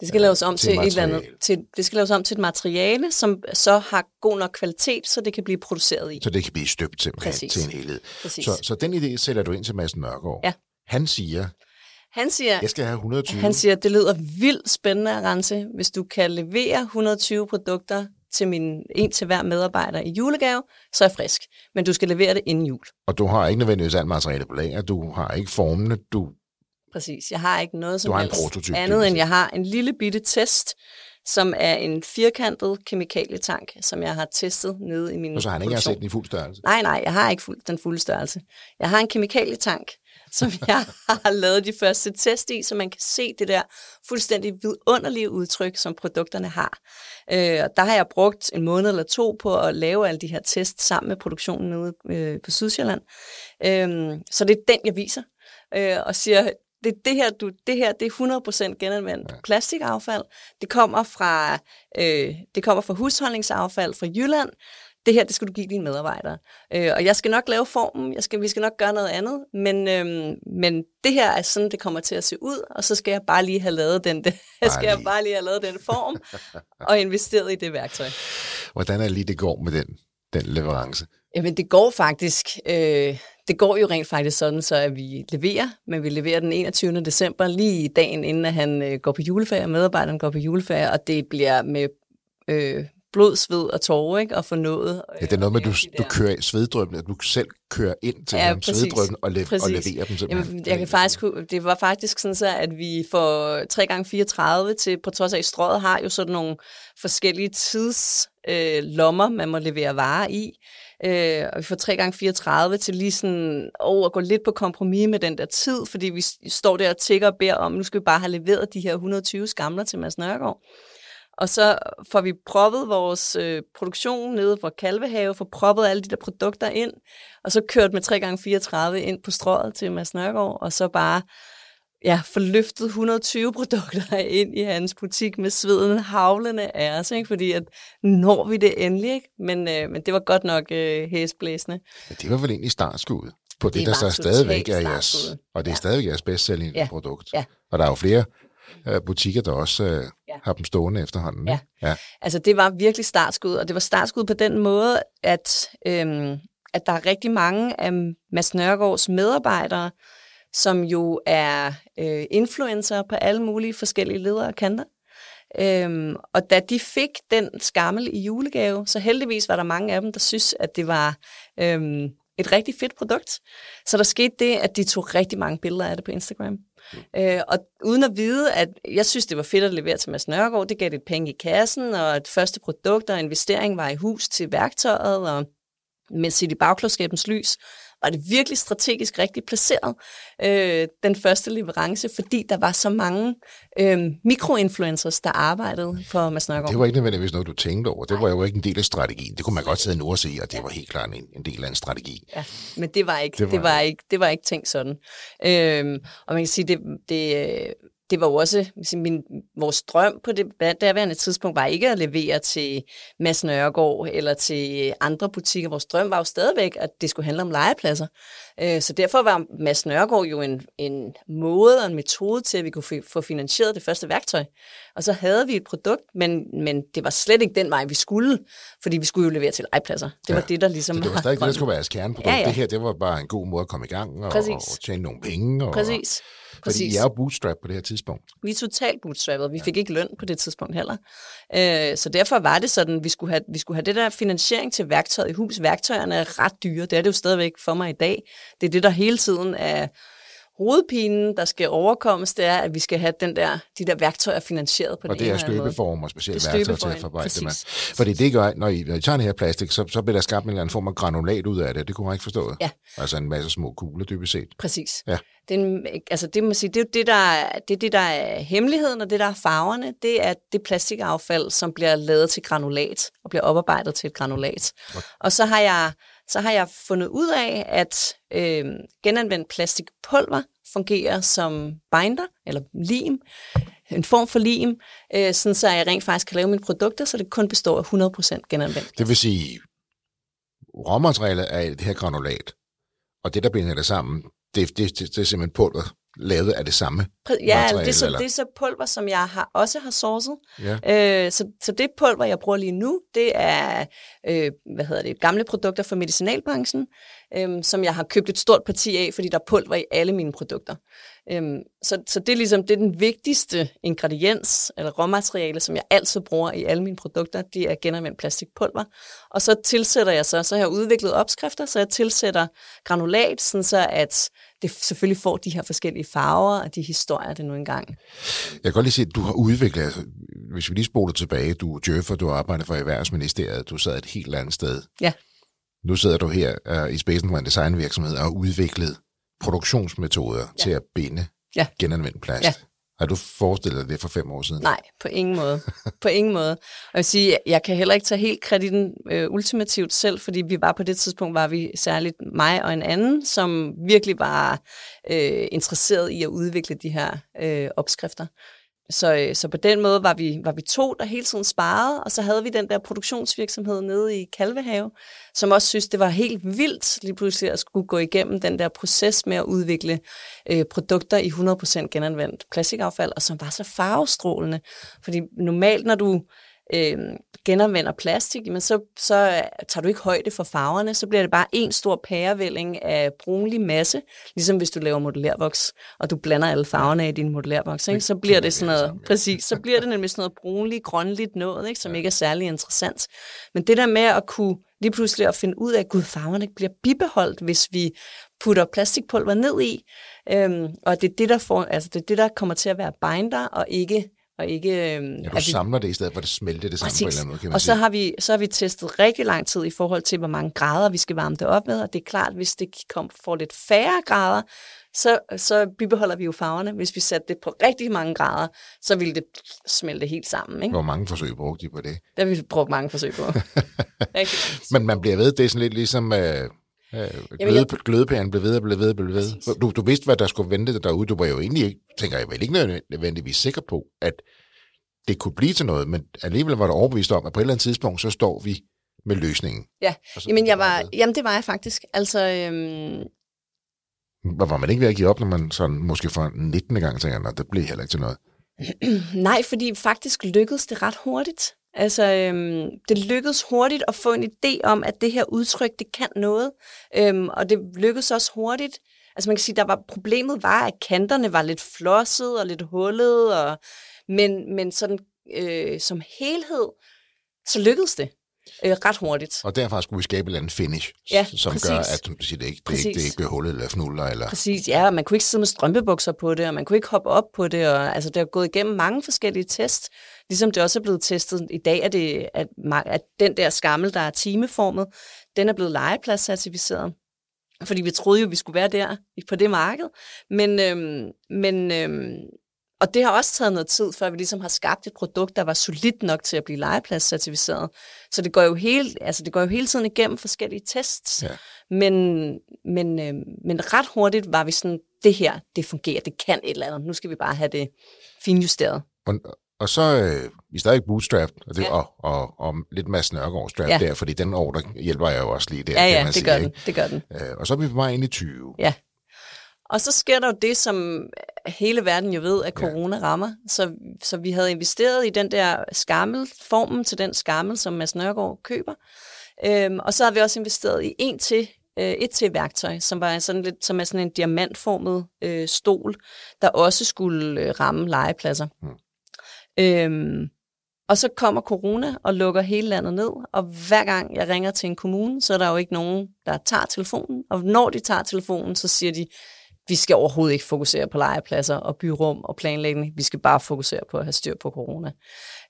det skal laves om til, til et eller andet. Til, det skal laves om til et materiale, som så har god nok kvalitet, så det kan blive produceret i. Så det kan blive støbt simpelthen Præcis. til en helhed. Præcis. Så, så den idé sætter du ind til Mads Mørgaard. Ja. Han siger, han siger, jeg skal have 120. Han siger, det lyder vildt spændende at rense, hvis du kan levere 120 produkter til min, en til hver medarbejder i julegave, så er jeg frisk. Men du skal levere det inden jul. Og du har ikke nødvendigvis alt materiale på lager, du har ikke formene, du... Præcis, jeg har ikke noget som du har helst en prototyp, andet, end jeg har en lille bitte test, som er en firkantet kemikalietank, som jeg har testet nede i min Og så har han ikke set den i fuld størrelse? Nej, nej, jeg har ikke fuld, den fulde størrelse. Jeg har en kemikalietank, som jeg har lavet de første test i, så man kan se det der fuldstændig vidunderlige udtryk, som produkterne har. Øh, og der har jeg brugt en måned eller to på at lave alle de her tests sammen med produktionen ude øh, på Sydsjælland. Øh, så det er den, jeg viser, øh, og siger, det, det her, du, det her, det er 100% genanvendt ja. plastikaffald. Det kommer fra, øh, det kommer fra husholdningsaffald fra Jylland det her, det skal du give dine medarbejdere. Øh, og jeg skal nok lave formen, jeg skal, vi skal nok gøre noget andet, men, øh, men det her er sådan, det kommer til at se ud, og så skal jeg bare lige have lavet den, det, skal jeg bare lige have lavet den form, og investeret i det værktøj. Hvordan er lige, det går med den, den leverance? Jamen, det går faktisk, øh, det går jo rent faktisk sådan, så at vi leverer, men vi leverer den 21. december, lige dagen inden, at han øh, går på juleferie, medarbejderen går på juleferie, og det bliver med øh, blod, sved og tårer, ikke? Og få noget. Ja, det er noget med, at du, du kører sveddrøbene, at du selv kører ind til ja, sveddrøbene og, le- og leverer dem simpelthen. Jamen, jeg kan faktisk, det var faktisk sådan så, at vi får 3x34 til, på trods af, strøget har jo sådan nogle forskellige tidslommer, øh, man må levere varer i. Øh, og vi får 3x34 til lige sådan oh, at gå lidt på kompromis med den der tid, fordi vi står der og tigger og beder om, nu skal vi bare have leveret de her 120 skamler til Mads Nørgaard. Og så får vi proppet vores øh, produktion nede fra Kalvehave, får proppet alle de der produkter ind, og så kørt med 3x34 ind på strået til Mads Nørgaard, og så bare ja, få løftet 120 produkter ind i hans butik med sveden havlende af os, ikke? fordi at når vi det endelig, ikke? Men, øh, men det var godt nok øh, hæsblæsende. Ja, det var vel egentlig startskuddet? på det, Det der så stadigvæk er jeres, og det er Ja. stadigvæk jeres bedst sælgende Ja. produkt. Ja. Og der er jo flere øh, butikker, der også øh, Ja. har dem stående efterhånden. Ja. ja. Altså det var virkelig startskud, og det var startskud på den måde, at, øhm, at der er rigtig mange af Mads Nørgaards medarbejdere, som jo er øh, influencer på alle mulige forskellige ledere og kanter. Øhm, og da de fik den skammel i julegave, så heldigvis var der mange af dem, der synes, at det var øhm, et rigtig fedt produkt. Så der skete det, at de tog rigtig mange billeder af det på Instagram. Øh, og uden at vide, at jeg synes, det var fedt at levere til Mads Nørgaard, det gav lidt penge i kassen, og et første produkt og investering var i hus til værktøjet, og med sit i bagklodskabens lys, var det virkelig strategisk rigtig placeret, øh, den første leverance, fordi der var så mange øh, mikroinfluencers, der arbejdede for Mads Nørgaard. Det var ikke nødvendigvis noget, du tænkte over. Det var jo ikke en del af strategien. Det kunne man godt sidde nu og se, og det var helt klart en, en del af en strategi. Ja, men det var ikke, Det var det var ikke, det var ikke tænkt sådan. Øhm, og man kan sige, det, det, øh, det var jo også, min, vores drøm på det derværende tidspunkt var ikke at levere til Mads Nørgaard eller til andre butikker. Vores drøm var jo stadigvæk, at det skulle handle om legepladser. Øh, så derfor var Mads Nørgaard jo en, en måde og en metode til, at vi kunne få finansieret det første værktøj. Og så havde vi et produkt, men, men det var slet ikke den vej, vi skulle, fordi vi skulle jo levere til legepladser. Det var Ja. det, der ligesom Så det var stadig det, der skulle være jeres kerneprodukt. Ja, ja. Det her, det var bare en god måde at komme i gang og, Præcis. og tjene nogle penge. Og, Præcis. Fordi Præcis. I er jo bootstrap på det her tidspunkt. Vi er totalt bootstrappet. Vi fik ikke løn på det tidspunkt heller. Øh, så derfor var det sådan, at vi skulle, have, vi skulle have det der finansiering til værktøjet i hus. Værktøjerne er ret dyre. Det er det jo stadigvæk for mig i dag. Det er det, der hele tiden er hovedpinen, der skal overkommes, det er, at vi skal have den der, de der værktøjer finansieret på Og den det ene er eller anden måde. støbeform og specielle Det er værktøjer til at forarbejde med. præcis. Fordi det gør, når I, når I tager den her plastik, så, så bliver der skabt en eller anden form af granulat ud af det. Det kunne man ikke forstå. Ja. Altså en masse små kugler, dybest set. Præcis. Ja. Det, er en, altså det, man sige, det er jo det der, er- det er det, der er hemmeligheden, og det, der er farverne, det er det plastikaffald, som bliver lavet til granulat, og bliver oparbejdet til et granulat. Og så har jeg, så har jeg fundet ud af, at øh, genanvendt plastikpulver fungerer som binder, eller lim, en form for lim, øh, sådan så jeg rent faktisk kan lave mine produkter, så det kun består af 100% genanvendt. Det vil sige, råmaterialet er det her granulat, og det, der binder det sammen, det, det, det, det er simpelthen pulver lavet af det samme Ja, materiale, det er, så, eller? det er så pulver, som jeg har, også har sourcet. Ja. Øh, så, så det pulver, jeg bruger lige nu, det er øh, hvad hedder det, gamle produkter fra medicinalbranchen, øh, som jeg har købt et stort parti af, fordi der er pulver i alle mine produkter. Øh, så, så det er ligesom det er den vigtigste ingrediens, eller råmateriale, som jeg altid bruger i alle mine produkter, det er genanvendt plastikpulver. Og så tilsætter jeg så, så har jeg udviklet opskrifter, så jeg tilsætter granulat, sådan så at det selvfølgelig får de her forskellige farver og de historier, det nu engang. Jeg kan godt lige se, at du har udviklet, altså, hvis vi lige spoler tilbage, du er du har arbejdet for Erhvervsministeriet, du sad et helt andet sted. Ja. Nu sidder du her uh, i spidsen for en designvirksomhed og har udviklet produktionsmetoder ja. til at binde Ja. genanvendt plast. Ja. Har du forestillet dig det for fem år siden? Nej, på ingen måde. på ingen måde. Og jeg vil sige, jeg kan heller ikke tage helt kreditten øh, ultimativt selv, fordi vi var på det tidspunkt, var vi særligt mig og en anden, som virkelig var øh, interesseret i at udvikle de her øh, opskrifter. Så, øh, så på den måde var vi, var vi to, der hele tiden sparede, og så havde vi den der produktionsvirksomhed nede i Kalvehave, som også synes, det var helt vildt lige pludselig at skulle gå igennem den der proces med at udvikle øh, produkter i 100% genanvendt plastikaffald, og som var så farvestrålende. Fordi normalt, når du øh, genanvender plastik, men så, så tager du ikke højde for farverne, så bliver det bare en stor pærevælling af brunlig masse, ligesom hvis du laver modellervoks, og du blander alle farverne i din modellervoks, ikke? så bliver det sådan noget, præcis, så bliver det nemlig sådan noget brunligt, grønligt noget, ikke? som ikke er særlig interessant. Men det der med at kunne lige pludselig at finde ud af, at gud, farverne bliver bibeholdt, hvis vi putter plastikpulver ned i, øhm, og det er det, der får, altså det er det, der kommer til at være binder, og ikke og ikke... Øhm, Ja, du at vi- samler det i stedet for, at det smelter det sammen på en eller anden måde, kan man og så har, vi, så har vi testet rigtig lang tid i forhold til, hvor mange grader vi skal varme det op med, og det er klart, hvis det kom, får lidt færre grader, så, så bibeholder vi jo farverne. Hvis vi satte det på rigtig mange grader, så ville det smelte helt sammen. Ikke? Hvor mange forsøg brugte de på det? Det har vi brugt mange forsøg på. Rigtig. Men man bliver ved, det er sådan lidt ligesom... Øh, øh, gløde, jeg- glødepæren blev ved og blev ved og blev ved. Du, du vidste, hvad der skulle vente dig derude. Du var jo egentlig ikke, tænker jeg, vel ikke nødvendigvis sikker på, at det kunne blive til noget, men alligevel var du overbevist om, at på et eller andet tidspunkt, så står vi med løsningen. Ja, så jamen, jeg var, jamen det var jeg faktisk. Altså, øhm, Var var man ikke ved at give op, når man sådan, måske for 19. gang tænker, at det blev heller ikke til noget? Nej, fordi faktisk lykkedes det ret hurtigt. Altså, øhm, det lykkedes hurtigt at få en idé om, at det her udtryk, det kan noget. Øhm, og det lykkedes også hurtigt. Altså man kan sige, der var problemet var, at kanterne var lidt flossede og lidt hullede, og, men, men sådan øh, som helhed, så lykkedes det øh, ret hurtigt. Og derfra skulle vi skabe et eller andet finish, Ja, som præcis. gør, at du siger, det, ikke, det, ikke, det ikke bliver hullet eller fnuller. Eller, Præcis, ja, og man kunne ikke sidde med strømpebukser på det, og man kunne ikke hoppe op på det, og altså det har gået igennem mange forskellige tests, ligesom det også er blevet testet i dag, at, det, at, at den der skammel, der er timeformet, den er blevet legepladscertificeret. Fordi vi troede jo, vi skulle være der på det marked. Men, øhm, men øhm, og det har også taget noget tid, før vi ligesom har skabt et produkt, der var solidt nok til at blive legepladscertificeret. Så det går jo hele, altså det går jo hele tiden igennem forskellige tests. Ja. Men, men, øh, men ret hurtigt var vi sådan, det her, det fungerer, det kan et eller andet. Nu skal vi bare have det finjusteret. og, og så øh, vi er stadig bootstrap, og, det, Ja. og, og, og lidt Mads Nørgaard strap Ja. der, fordi den år, der hjælper jeg jo også lige der, Ja, kan ja, man det sige. gør den. Det gør den. Øh, og så er vi på vej ind i 20. Ja. Og så sker der jo det, som hele verden jo ved, at Ja. corona rammer. Så, så vi havde investeret i den der skammel, formen til den skammel, som Mads Nørgaard køber. Øhm, og så har vi også investeret i en til, øh, et til værktøj, som, var sådan lidt, som er sådan en diamantformet øh, stol, der også skulle øh, ramme legepladser. Mm. Øhm, og så kommer corona og lukker hele landet ned, og hver gang jeg ringer til en kommune, så er der jo ikke nogen, der tager telefonen. Og når de tager telefonen, så siger de, vi skal overhovedet ikke fokusere på legepladser og byrum og planlægning. Vi skal bare fokusere på at have styr på corona.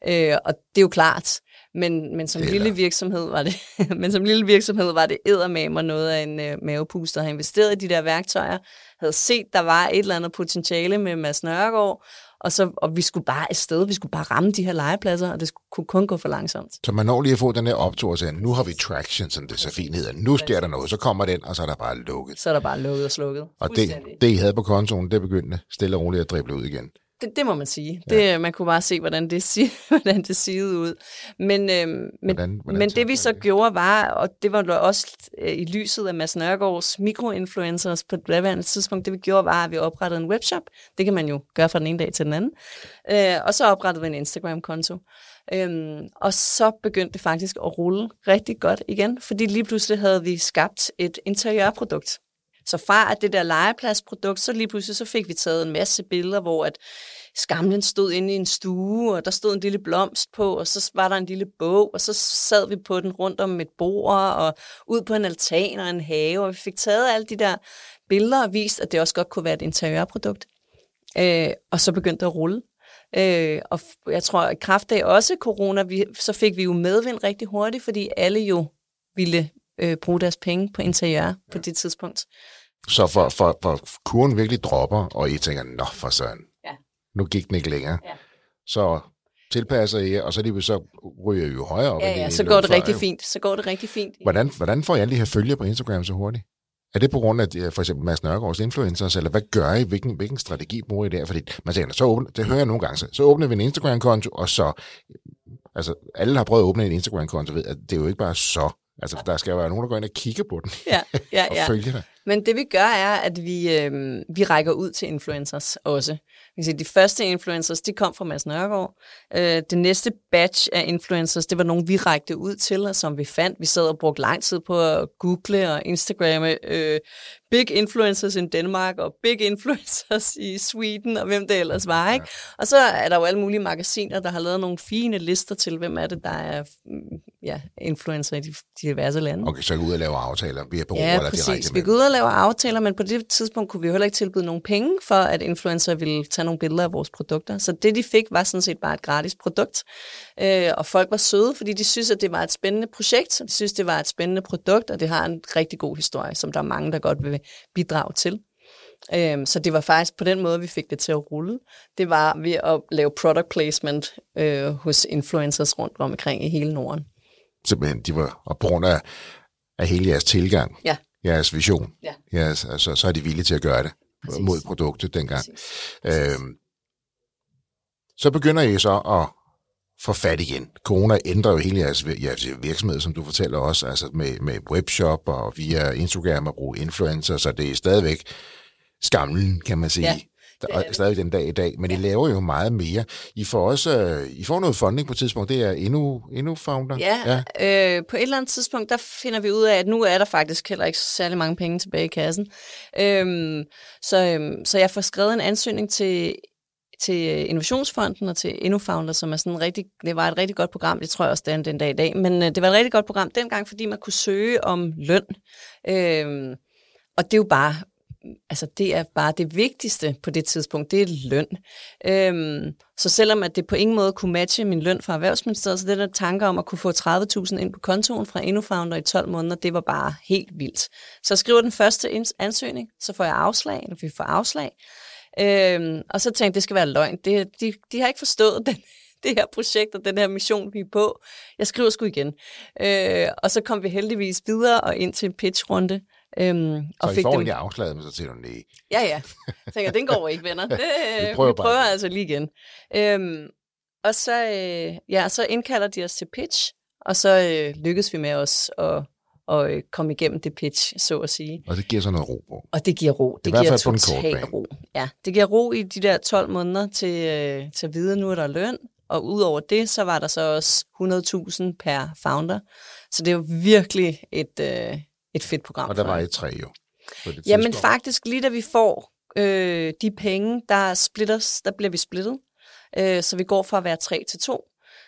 Øh, og det er jo klart, men, men som Det er lille virksomhed var det, men som lille virksomhed var det eddermamer noget af en øh, mavepuster at have investeret i de der værktøjer, havde set, der var et eller andet potentiale med Mads Nørgaard, og, så, og vi skulle bare afsted, vi skulle bare ramme de her legepladser, og det skulle, kunne kun gå for langsomt. Så man når lige at få den der optur og sige, nu har vi traction, som det så fint hedder. Nu sker der noget, så kommer den, og så er der bare lukket. Så er der bare lukket og slukket. Og det, det, I havde på kontoen, det begyndte stille og roligt at drible ud igen. Det, det må man sige. Det, man kunne bare se, hvordan det, si- hvordan det sigede ud. Men, øhm, men, Hvordan- hvordan men det vi så det? gjorde var, og det var også øh, i lyset af Mads Nørgaards mikroinfluencers på daværende tidspunkt, det vi gjorde var, at vi oprettede en webshop. Det kan man jo gøre fra den ene dag til den anden. Øh, og så oprettede vi en Instagram-konto. Øhm, og så begyndte det faktisk at rulle rigtig godt igen, fordi lige pludselig havde vi skabt et interiørprodukt. Så fra at det der legepladsprodukt, så lige pludselig så fik vi taget en masse billeder, hvor at skamlen stod inde i en stue, og der stod en lille blomst på, og så var der en lille bog, og så sad vi på den rundt om et bord, og ud på en altan og en have, og vi fik taget alle de der billeder og vist, at det også godt kunne være et interiørprodukt. Øh, og så begyndte det at rulle. Øh, og jeg tror, at kraft af også corona, vi, så fik vi jo medvind rigtig hurtigt, fordi alle jo ville øh, bruge deres penge på interiør på det tidspunkt. Så for, for, for kurven virkelig dropper, og I tænker, nå for søren, Ja. nu gik den ikke længere. Ja. Så tilpasser I og så, lige, så ryger I jo højere op. Ja, ja, så går det før, rigtig jo. fint. Så går det rigtig fint. Hvordan, hvordan får I alle de her følger på Instagram så hurtigt? Er det på grund af de- for eksempel Mads Nørgaards influencers, eller hvad gør I? Hvilken, hvilken strategi bruger I der? Fordi man siger, så åbner, det hører jeg nogle gange, så, så åbner vi en Instagram-konto, og så, altså alle har prøvet at åbne en Instagram-konto, ved, at det er jo ikke bare så. Altså, der skal jo være nogen, der går ind og kigger på den Ja, ja, og ja. følger dig. Men det vi gør er, at vi, øh, vi rækker ud til influencers også. Man kan sige, de første influencers, de kom fra Mads Nørgaard. Øh, det næste batch af influencers, det var nogen, vi rækte ud til, og som vi fandt. Vi sad og brugte lang tid på at google og instagramme øh, big influencers in Denmark og big influencers i Sweden og hvem det ellers var. Ikke? Og så er der jo alle mulige magasiner, der har lavet nogle fine lister til, hvem er det, der er mm, ja, influencer i de, diverse lande. Okay, så gå ud og lave aftaler via bureau Ja, eller direkte præcis. med Vi går ud og laver aftaler, men på det tidspunkt kunne vi jo heller ikke tilbyde nogen penge for, at influencer ville tage nogle billeder af vores produkter. Så det, de fik, var sådan set bare et gratis produkt. Øh, og folk var søde, fordi de synes, at det var et spændende projekt. De synes, det var et spændende produkt, og det har en rigtig god historie, som der er mange, der godt vil bidrage til. Øhm, så det var faktisk på den måde, vi fik det til at rulle. Det var ved at lave product placement øh, hos influencers rundt omkring i hele Norden. Simpelthen, de var, og på grund af, af hele jeres tilgang, Ja. jeres vision, Ja. jeres, altså, så er de villige til at gøre det Præcis. mod produktet dengang. Præcis. Øhm, så begynder I så at få fat igen. Corona ændrer jo hele jeres, jeres virksomhed, som du fortæller også, altså med, med webshop og via Instagram og bruge influencer, så det er stadigvæk skamlen, kan man sige. Ja, Er stadig den dag i dag, men I laver jo meget mere. I får også øh, I får noget funding på et tidspunkt, det er endnu, endnu founder. Ja, ja. Øh, på et eller andet tidspunkt, der finder vi ud af, at nu er der faktisk heller ikke særlig mange penge tilbage i kassen. Øhm, så, øhm, så jeg får skrevet en ansøgning til til Innovationsfonden og til InnoFounder, som er sådan rigtig, det var et rigtig godt program, det tror jeg også, det er den dag i dag, men øh, det var et rigtig godt program dengang, fordi man kunne søge om løn. Øhm, og det er jo bare, altså det er bare det vigtigste på det tidspunkt, det er løn. Øhm, så selvom at det på ingen måde kunne matche min løn fra Erhvervsministeriet, så det der tanker om at kunne få 30.000 ind på kontoen fra InnoFounder i 12 måneder, det var bare helt vildt. Så jeg skriver den første ansøgning, så får jeg afslag, eller vi får afslag, Øhm, og så tænkte jeg, det skal være løgn. Det, de, de har ikke forstået den, det her projekt og den her mission, vi er på. Jeg skriver sgu igen. Øh, og så kom vi heldigvis videre og ind til en pitchrunde. Øhm, og så fik I får dem... afslaget, men så siger du nej. Ja, ja. Jeg tænker, den går ikke, venner. Det, vi prøver, vi prøver altså lige igen. Øhm, og så, øh, ja, så indkalder de os til pitch, og så øh, lykkes vi med os at og øh, komme igennem det pitch, så at sige. Og det giver så noget ro på. Og det giver ro. Det, det giver total ro. Ja, det giver ro i de der 12 måneder til, øh, til at vide, at nu er der løn. Og udover det, så var der så også 100.000 per founder. Så det jo virkelig et, øh, et fedt program. Og der var et tre jo. Jamen faktisk, lige da vi får øh, de penge, der, splitters, der bliver vi splittet. Øh, så vi går fra at være tre til to.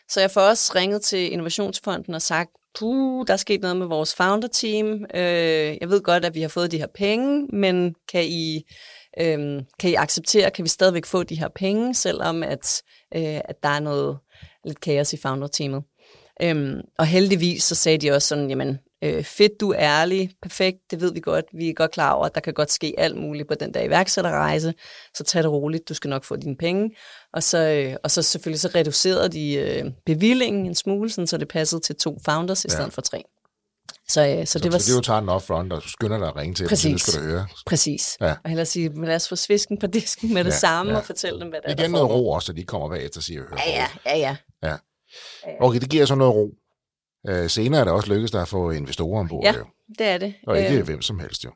Så jeg får også ringet til Innovationsfonden og sagt, puh, der er sket noget med vores founder-team. Øh, jeg ved godt, at vi har fået de her penge, men kan I, øh, kan I acceptere, kan vi stadigvæk få de her penge, selvom at, øh, at der er noget lidt kaos i founder-teamet. Øh, og heldigvis så sagde de også sådan, jamen øh, fedt, du er ærlig, perfekt, det ved vi godt, vi er godt klar over, at der kan godt ske alt muligt på den der iværksætterrejse, så tag det roligt, du skal nok få dine penge. Og så, øh, og så selvfølgelig så reducerede de øh, bevillingen en smule, sådan, så det passede til to founders i stedet ja. for tre. Så, øh, så, så, det var... Så det jo tager den upfront, og skynder dig at ringe til Præcis. dem, så skal du høre. Præcis. Ja. Og hellere sige, lad os få svisken på disken med det ja, samme, ja. og fortælle dem, hvad der er, Igen noget ro også, så de kommer bagefter og siger, hør ja, ja, ja, ja, ja. Okay, det giver så noget ro. Øh, senere er det også lykkedes dig at få investorer ombord. Ja, jo. det er det. Og ikke øh, hvem som helst jo.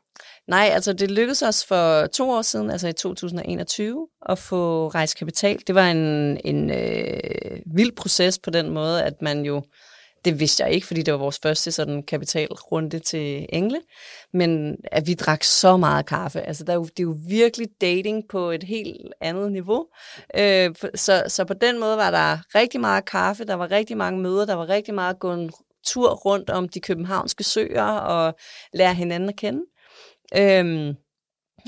Nej, altså det lykkedes os for to år siden, altså i 2021, at få rejst kapital. Det var en, en øh, vild proces på den måde, at man jo det vidste jeg ikke, fordi det var vores første sådan kapitalrunde til Engle, men at vi drak så meget kaffe. Altså, der er jo, det er jo virkelig dating på et helt andet niveau. Øh, så, så på den måde var der rigtig meget kaffe, der var rigtig mange møder, der var rigtig meget at gå en tur rundt om de københavnske søer og lære hinanden at kende. Øhm,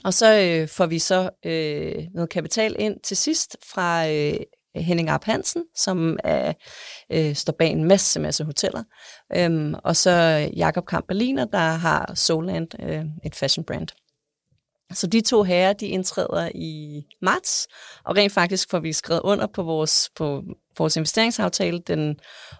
og så øh, får vi så øh, noget kapital ind til sidst fra øh, Øh, Henning Arp Hansen, som er, øh, står bag en masse, masse hoteller. Øhm, og så Jakob Kamp Berliner, der har Soland, øh, et fashion brand. Så de to herrer, de indtræder i marts, og rent faktisk får vi skrevet under på vores, på vores investeringsaftale den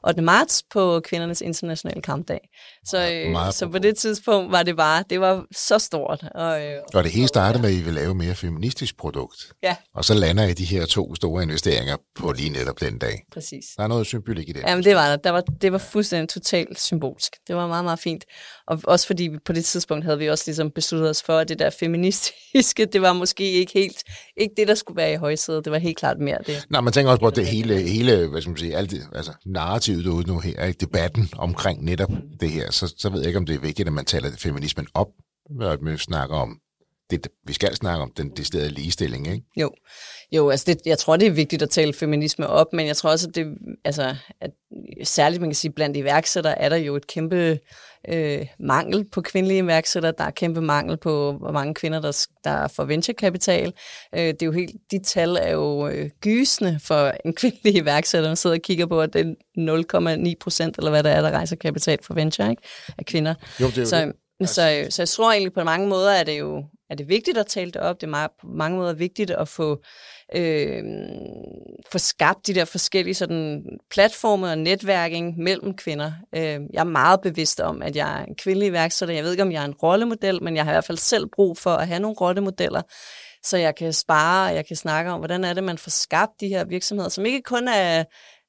8. marts på kvindernes internationale kampdag. Så, øh, så på det tidspunkt var det bare, det var så stort. Og, øh, og det hele startede med, at I vil lave mere feministisk produkt. Ja. Og så lander I de her to store investeringer på lige netop den dag. Præcis. Der er noget symbolik i det. Jamen det var der. der var, det var fuldstændig totalt symbolsk. Det var meget, meget fint. Og også fordi på det tidspunkt havde vi også ligesom besluttet os for, at det der feministiske, det var måske ikke helt, ikke det, der skulle være i højsædet. Det var helt klart mere det. Nej, man tænker også på, at det hele, hele hvad skal man sige, alt det, altså narrativet derude nu her, ikke? debatten omkring netop det her, så, så ved jeg ikke, om det er vigtigt, at man taler feminismen op, når man snakker om det, vi skal snakke om den deciderede ligestilling, ikke? Jo, jo altså det, jeg tror, det er vigtigt at tale feminisme op, men jeg tror også, at det, altså, at særligt man kan sige, blandt iværksættere er der jo et kæmpe øh, mangel på kvindelige iværksættere. Der er kæmpe mangel på, hvor mange kvinder, der, der får venturekapital. Øh, det er jo helt, de tal er jo øh, gysende for en kvindelig iværksætter, man sidder og kigger på, at det er 0,9 procent, eller hvad der er, der rejser kapital for venture, ikke? af kvinder. Jo, det er jo så, det. Så, så jeg tror egentlig på mange måder, er det jo er det vigtigt at tale det op. Det er meget, på mange måder vigtigt at få, øh, få skabt de der forskellige sådan, platforme og netværking mellem kvinder. Øh, jeg er meget bevidst om, at jeg er en kvindelig iværksætter. Jeg ved ikke, om jeg er en rollemodel, men jeg har i hvert fald selv brug for at have nogle rollemodeller, så jeg kan spare, og jeg kan snakke om, hvordan er det, man får skabt de her virksomheder, som ikke kun er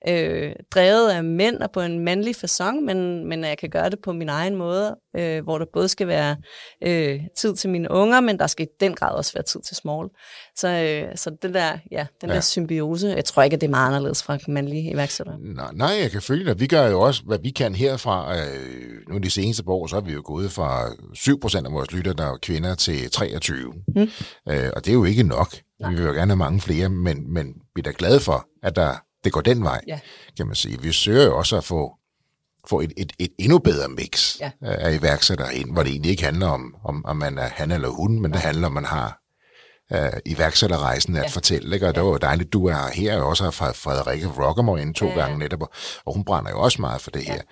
øh, drevet af mænd og på en mandlig façon, men, men jeg kan gøre det på min egen måde, øh, hvor der både skal være øh, tid til mine unger, men der skal i den grad også være tid til small. Så, øh, så det der, ja, den ja. der symbiose, jeg tror ikke, at det er meget anderledes fra mandlige iværksættere. Nej, nej, jeg kan følge dig. Vi gør jo også, hvad vi kan herfra. Øh, nu de seneste år, så er vi jo gået fra 7% af vores lytter, der er kvinder, til 23. Mm. Øh, og det er jo ikke nok. Nej. Vi vil jo gerne have mange flere, men, men vi er da glade for, at der, det går den vej, ja. kan man sige. Vi søger jo også at få, få et, et, et endnu bedre mix ja. af iværksættere ind, hvor det egentlig ikke handler om, om, om man er han eller hun, men ja. det handler om, man har uh, iværksætterrejsen at ja. fortælle. Ikke? Og ja. det var jo dejligt, du er her, og også har Frederikke Rockermore ind to ja. gange netop, og hun brænder jo også meget for det ja. her.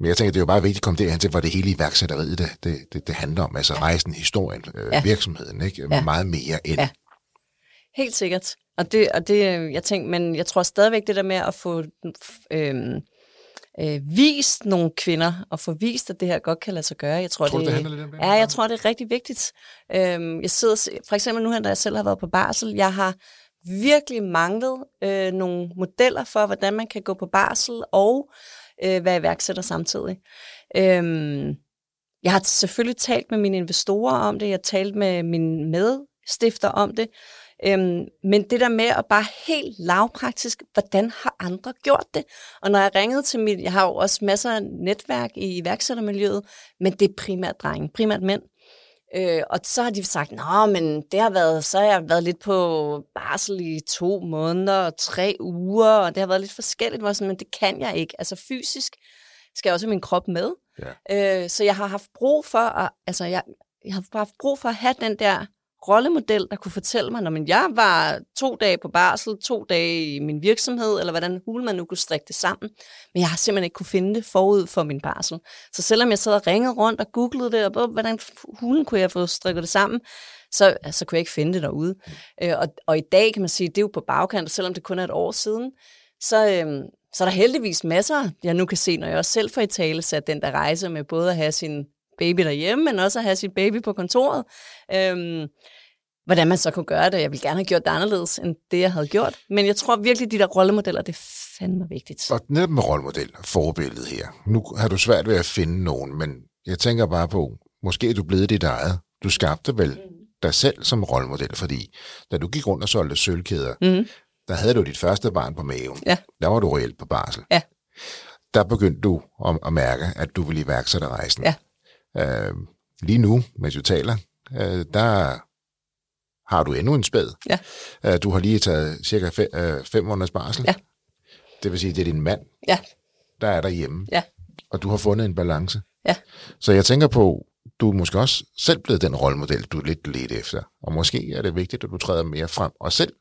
Men jeg tænker, det er jo bare vigtigt at komme derhen til, hvor det hele iværksætteriet, det, det, det, det handler om. Altså ja. rejsen, historien, øh, ja. virksomheden, ikke? Ja. meget mere end. Ja. Helt sikkert. Og det, og det, jeg tænker, men jeg tror stadigvæk det der med at få øh, øh, vist nogle kvinder, og få vist, at det her godt kan lade sig gøre. Jeg tror, tror det, det handler lidt om det? Ja, jeg tror, det er rigtig vigtigt. Øh, jeg sidder, for eksempel nu her, da jeg selv har været på barsel, jeg har virkelig manglet øh, nogle modeller for, hvordan man kan gå på barsel og øh, være iværksætter samtidig. Øh, jeg har selvfølgelig talt med mine investorer om det, jeg har talt med mine medstifter om det, Øhm, men det der med at bare helt lavpraktisk, hvordan har andre gjort det? Og når jeg ringede til mit, jeg har jo også masser af netværk i iværksættermiljøet, men det er primært drenge, primært mænd. Øh, og så har de sagt, nå, men det har været, så har jeg været lidt på barsel i to måneder og tre uger, og det har været lidt forskelligt, hvor sådan, men det kan jeg ikke. Altså fysisk skal jeg også have min krop med. Ja. Øh, så jeg har haft brug for, at, altså jeg, jeg har haft brug for at have den der rollemodel, der kunne fortælle mig, når jeg var to dage på barsel, to dage i min virksomhed, eller hvordan hul man nu kunne strikke det sammen. Men jeg har simpelthen ikke kunne finde det forud for min barsel. Så selvom jeg sad og ringede rundt og googlede det, og hvordan hulen kunne jeg få strikket det sammen, så, så kunne jeg ikke finde det derude. Øh, og, og i dag kan man sige, det er jo på bagkant, selvom det kun er et år siden, så, øh, så er der heldigvis masser, jeg nu kan se, når jeg også selv får i tale sat den der rejse med både at have sin baby derhjemme, men også at have sit baby på kontoret. Øhm, hvordan man så kunne gøre det. Jeg ville gerne have gjort det anderledes, end det, jeg havde gjort. Men jeg tror virkelig, de der rollemodeller, det er fandme vigtigt. Og netop med rollemodel, forbilledet her. Nu har du svært ved at finde nogen, men jeg tænker bare på, måske er du blevet dit eget. Du skabte vel mm. dig selv som rollemodel, fordi da du gik rundt og solgte sølvkæder, mm. der havde du dit første barn på maven. Ja. Der var du reelt på barsel. Ja. Der begyndte du at, at mærke, at du ville iværksætte rejsen. Ja. Øh, lige nu, mens du taler, øh, der har du endnu en spæd. Ja. Øh, du har lige taget cirka fem, øh, fem måneders barsel. Ja. Det vil sige, det er din mand, ja. der er derhjemme. Ja. Og du har fundet en balance. Ja. Så jeg tænker på, du er måske også selv blevet den rollemodel, du er lidt lidt efter. Og måske er det vigtigt, at du træder mere frem og selv.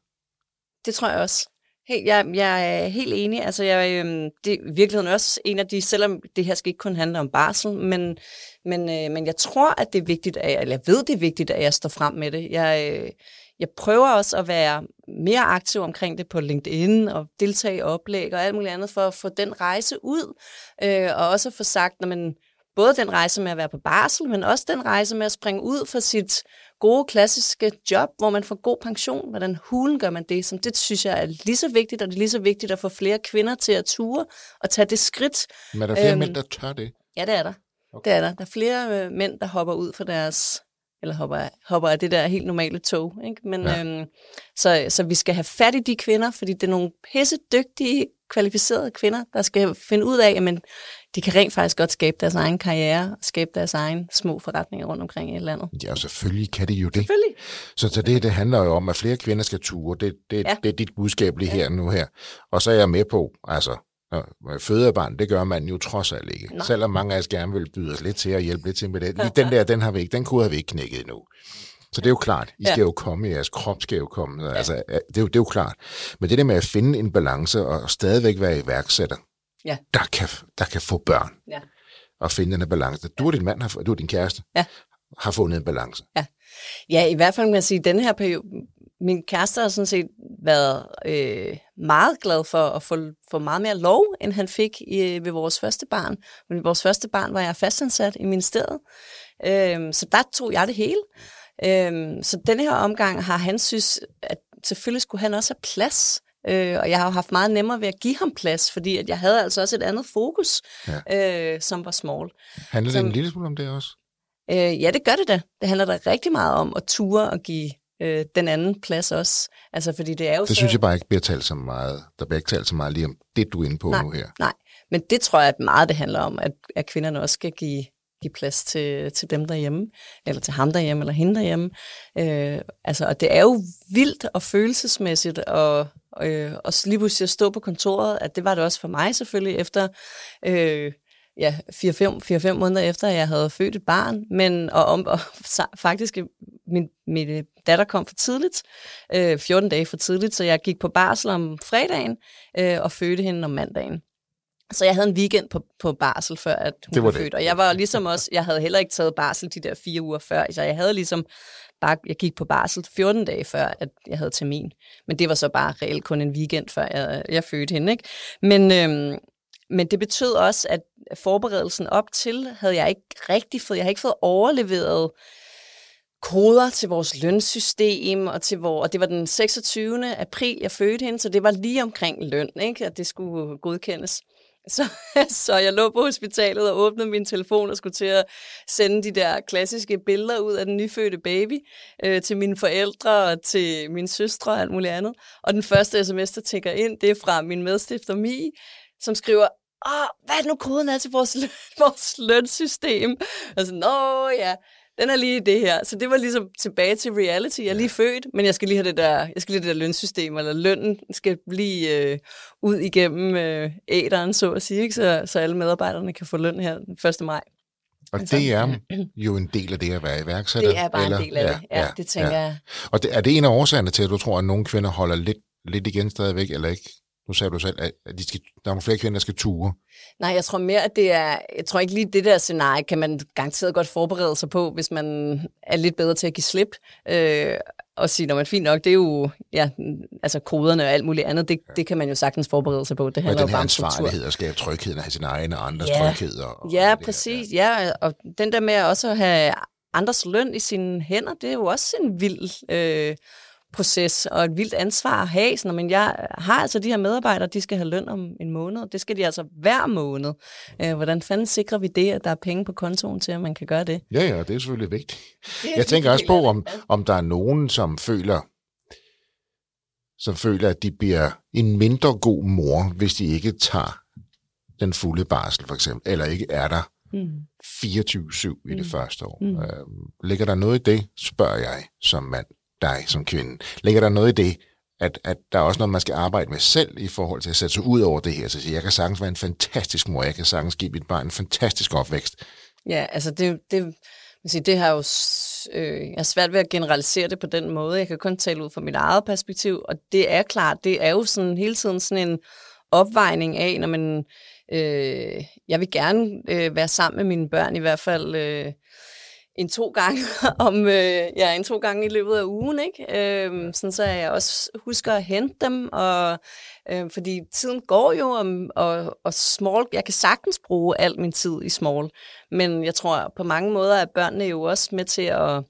Det tror jeg også. Hey, jeg, jeg er helt enig. Altså, jeg, øhm, det er i virkeligheden også en af de, selvom det her skal ikke kun handle om barsel, men, men, øh, men jeg tror, at det er vigtigt, at jeg, eller jeg ved, det er vigtigt, at jeg står frem med det. Jeg, øh, jeg prøver også at være mere aktiv omkring det på LinkedIn og deltage i oplæg og alt muligt andet for at få den rejse ud, øh, og også få sagt, når man både den rejse med at være på barsel, men også den rejse med at springe ud fra sit gode, klassiske job, hvor man får god pension. Hvordan hulen gør man det? Som det synes jeg er lige så vigtigt, og det er lige så vigtigt at få flere kvinder til at ture og tage det skridt. Men er der flere øhm, mænd, der tør det? Ja, det er der. Okay. Det er der. Der er flere øh, mænd, der hopper ud for deres eller hopper, hopper af det der helt normale tog. Ikke? Men, ja. øhm, så, så vi skal have fat i de kvinder, fordi det er nogle pisse dygtige, kvalificerede kvinder, der skal finde ud af, at de kan rent faktisk godt skabe deres egen karriere, og skabe deres egen små forretninger rundt omkring i landet. Ja, selvfølgelig kan de jo det. Selvfølgelig. Så, så det, det handler jo om, at flere kvinder skal ture. Det, det, ja. det er dit budskab lige ja. her nu her. Og så er jeg med på, altså, føde barn, det gør man jo trods alt ikke. Nej. Selvom mange af os gerne vil byde os lidt til at hjælpe lidt til med det. Lige den der, den har vi ikke, den kunne have vi ikke knækket endnu. Så det er jo klart, I skal ja. jo komme, jeres krop skal jo komme. Ja. Altså, det, er jo, det er jo klart. Men det der med at finde en balance og stadigvæk være iværksætter, ja. der, kan, der kan få børn ja. og finde den her balance. Du og din mand, har, du og din kæreste, ja. har fundet en balance. Ja. ja, i hvert fald kan man sige, at den her periode, min kæreste har sådan set været øh, meget glad for at få, få meget mere lov, end han fik i, ved vores første barn. Men vores første barn var jeg fastansat i ministeriet, øh, så der tog jeg det hele. Øh, så denne her omgang har han synes, at selvfølgelig skulle han også have plads øh, og jeg har jo haft meget nemmere ved at give ham plads, fordi at jeg havde altså også et andet fokus, ja. øh, som var small. Handler det som, en lille smule om det også? Øh, ja, det gør det da. Det handler da rigtig meget om at ture og give øh, den anden plads også. Altså, fordi det er jo det så... synes jeg bare ikke bliver talt så meget. Der bliver ikke talt så meget lige om det, du er inde på nej, nu her. Nej, men det tror jeg, at meget det handler om, at, at kvinderne også skal give, give plads til, til dem derhjemme, eller til ham derhjemme, eller hende derhjemme. Øh, altså, og det er jo vildt og følelsesmæssigt, og, øh, og lige pludselig at stå på kontoret, at det var det også for mig selvfølgelig, efter... Øh, ja, 4-5 måneder efter, at jeg havde født et barn, men og, om, og faktisk min, min datter kom for tidligt, øh, 14 dage for tidligt, så jeg gik på barsel om fredagen øh, og fødte hende om mandagen. Så jeg havde en weekend på, på barsel, før at hun det var blev født. Og jeg var ligesom også, jeg havde heller ikke taget barsel de der fire uger før, så jeg havde ligesom bare, jeg gik på barsel 14 dage før, at jeg havde termin. Men det var så bare reelt kun en weekend, før jeg, jeg fødte hende. Ikke? Men, øhm, men det betød også, at forberedelsen op til havde jeg ikke rigtig fået, jeg har ikke fået overleveret koder til vores lønsystem, og, til hvor, og det var den 26. april, jeg fødte hende, så det var lige omkring løn, ikke? at det skulle godkendes. Så, så jeg lå på hospitalet og åbnede min telefon og skulle til at sende de der klassiske billeder ud af den nyfødte baby øh, til mine forældre og til mine søstre og alt muligt andet. Og den første sms, der tænker ind, det er fra min medstifter Mi, som skriver, Åh, hvad er det nu koden er til vores, løn, vores lønsystem? Og så, nå ja, den er lige det her. Så det var ligesom tilbage til reality. Jeg er lige født, men jeg skal lige have det der, jeg skal lige have det der lønsystem, eller lønnen skal lige øh, ud igennem øh, æderen, så at sige, ikke? Så, så alle medarbejderne kan få løn her den 1. maj. Og altså, det er jo en del af det at være iværksætter. Det er bare eller? en del af ja, det, ja, ja det tænker ja. jeg. Og det, er det en af årsagerne til, at du tror, at nogle kvinder holder lidt, lidt igen stadigvæk, eller ikke? Nu sagde du selv, at de skal, der er nogle flere kvinder, der skal ture. Nej, jeg tror mere, at det er... Jeg tror ikke lige det der scenarie, kan man garanteret godt forberede sig på, hvis man er lidt bedre til at give slip. Øh, og sige, når man fint nok, det er jo, ja, altså koderne og alt muligt andet, det, ja. det kan man jo sagtens forberede sig på. Det handler og den her ansvarlighed at skabe tryghed af sin egen og andres ja. tryghed. Og, og ja, præcis. Ja. ja, og den der med også at have andres løn i sine hænder, det er jo også en vild øh, proces og et vildt ansvar at have. Sådan, men jeg har altså de her medarbejdere, de skal have løn om en måned. Det skal de altså hver måned. Øh, hvordan fanden sikrer vi det, at der er penge på kontoen til, at man kan gøre det? Ja, ja, det er selvfølgelig vigtigt. Er jeg tænker også på, om, om der er nogen, som føler, som føler, at de bliver en mindre god mor, hvis de ikke tager den fulde barsel, for eksempel, eller ikke er der mm. 24-7 i det mm. første år. Mm. Øh, ligger der noget i det, spørger jeg som mand dig som kvinde. Ligger der noget i det, at, at der er også noget, man skal arbejde med selv i forhold til at sætte sig ud over det her. Så sige, jeg kan sagtens være en fantastisk mor, jeg kan sagtens give mit barn en fantastisk opvækst. Ja, altså det, det, sige, det har jo øh, jeg er svært ved at generalisere det på den måde. Jeg kan kun tale ud fra mit eget perspektiv, og det er klart, det er jo sådan hele tiden sådan en opvejning af, når man, øh, jeg vil gerne øh, være sammen med mine børn i hvert fald øh, en to gange om øh, ja, en to gange i løbet af ugen, ikke? Øhm, sådan så jeg også husker at hente dem, og øh, fordi tiden går jo, og, og, og small, jeg kan sagtens bruge al min tid i small, men jeg tror på mange måder, at børnene jo også med til at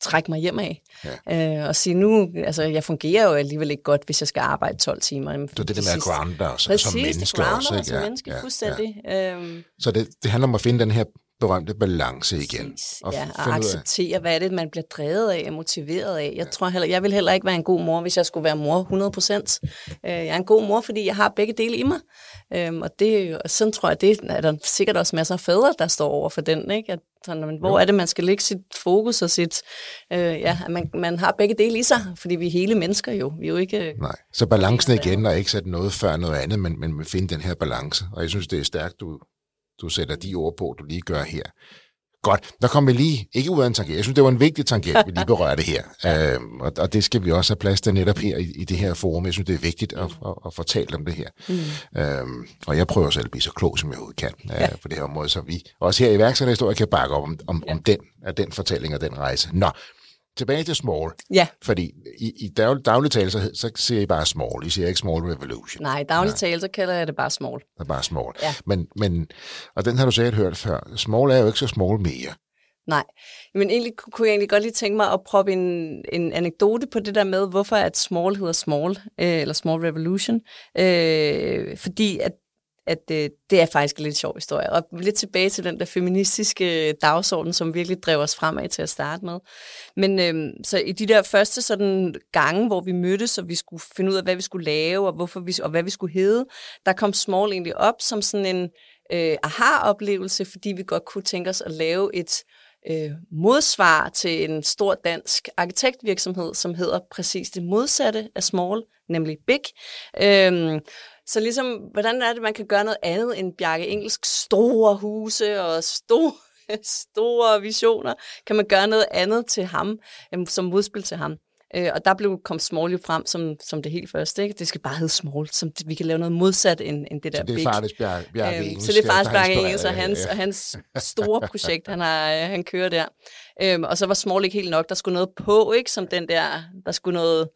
trække mig hjem af. Ja. Øh, og sige, nu, altså jeg fungerer jo alligevel ikke godt, hvis jeg skal arbejde 12 timer. Det er det der med at grounde os som menneske også. Ikke? som menneske, ja, fuldstændig. Ja. Øhm. Så det, det handler om at finde den her berømte balance igen. Og ja, og acceptere, hvad er det, man bliver drevet af og motiveret af. Jeg ja. tror heller, jeg vil heller ikke være en god mor, hvis jeg skulle være mor 100 procent. Øh, jeg er en god mor, fordi jeg har begge dele i mig. Øhm, og, det, og sådan tror jeg, det er der sikkert også masser af fædre, der står over for den. Ikke? At, sådan, hvor jo. er det, man skal lægge sit fokus og sit... Øh, ja, man, man har begge dele i sig, fordi vi er hele mennesker jo. Vi er jo ikke... Nej, så balancen igen, og ikke sætte noget før noget andet, men, men finde den her balance. Og jeg synes, det er stærkt, du, du sætter de ord på, du lige gør her. Godt, der kommer vi lige, ikke ud af en tangent, jeg synes, det var en vigtig tangent, vi lige berørte her, øhm, og, og det skal vi også have plads til netop her i, i det her forum. Jeg synes, det er vigtigt at, at, at fortælle om det her. Mm. Øhm, og jeg prøver selv at blive så klog, som jeg overhovedet kan øh, ja. på det her område, så vi også her i værksætterhistorie kan bakke op om, om, ja. om den, af den fortælling og den rejse. Nå, tilbage til small. Ja. Fordi i, i daglig, daglig tale, så, så siger I bare small. I siger ikke small revolution. Nej, i daglig tale, så kalder jeg det bare small. Det er bare small. Ja. Men, men, og den har du sikkert hørt før. Small er jo ikke så small mere. Nej, men egentlig kunne jeg egentlig godt lige tænke mig at proppe en, en anekdote på det der med, hvorfor at Small hedder Small, øh, eller Small Revolution. Øh, fordi at at øh, det er faktisk en lidt sjov historie. Og lidt tilbage til den der feministiske øh, dagsorden, som virkelig drev os fremad til at starte med. Men øh, så i de der første sådan gange, hvor vi mødtes, og vi skulle finde ud af, hvad vi skulle lave, og, hvorfor vi, og hvad vi skulle hedde, der kom Small egentlig op som sådan en øh, aha-oplevelse, fordi vi godt kunne tænke os at lave et øh, modsvar til en stor dansk arkitektvirksomhed, som hedder præcis det modsatte af Small, nemlig Big. Øh, så ligesom, hvordan er det, man kan gøre noget andet end Bjarke Engelsk store huse og store, store visioner? Kan man gøre noget andet til ham, øhm, som modspil til ham? Øh, og der blev kom Small jo frem som, som det helt første. Ikke? Det skal bare hedde Small, som det, vi kan lave noget modsat end, end det der Så det er big. Bjarke øhm, Engelsk. Så det er faktisk Bjarke Engelsk og hans, og hans store projekt, han, har, han kører der. Øhm, og så var Small ikke helt nok. Der skulle noget på, ikke? som den der, der skulle noget,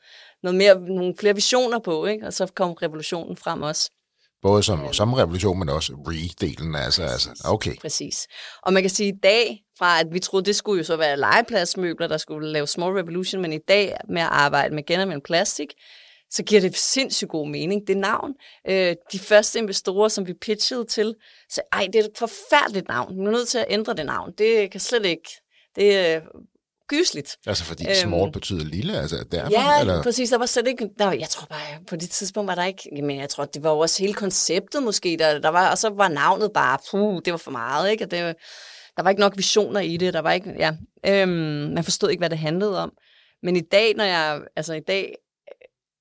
noget mere, nogle flere visioner på, ikke? og så kom revolutionen frem også. Både som, som revolution, men også re-delen. Altså, altså, okay. Præcis. Og man kan sige, at i dag, fra at vi troede, det skulle jo så være legepladsmøbler, der skulle lave Small Revolution, men i dag med at arbejde med genanvendt plastik, så giver det sindssygt god mening, det navn. Øh, de første investorer, som vi pitchede til, sagde, ej, det er et forfærdeligt navn. Vi er nødt til at ændre det navn. Det kan slet ikke... Det gysligt. Altså fordi øhm, small betyder lille, altså derfor? Ja, eller? præcis. Der var slet ikke, der, jeg tror bare, på det tidspunkt var der ikke, men jeg tror, det var også hele konceptet måske, der, der var, og så var navnet bare, puh, det var for meget, ikke? Og det, der var ikke nok visioner i det, der var ikke, ja, øhm, man forstod ikke, hvad det handlede om. Men i dag, når jeg, altså i dag,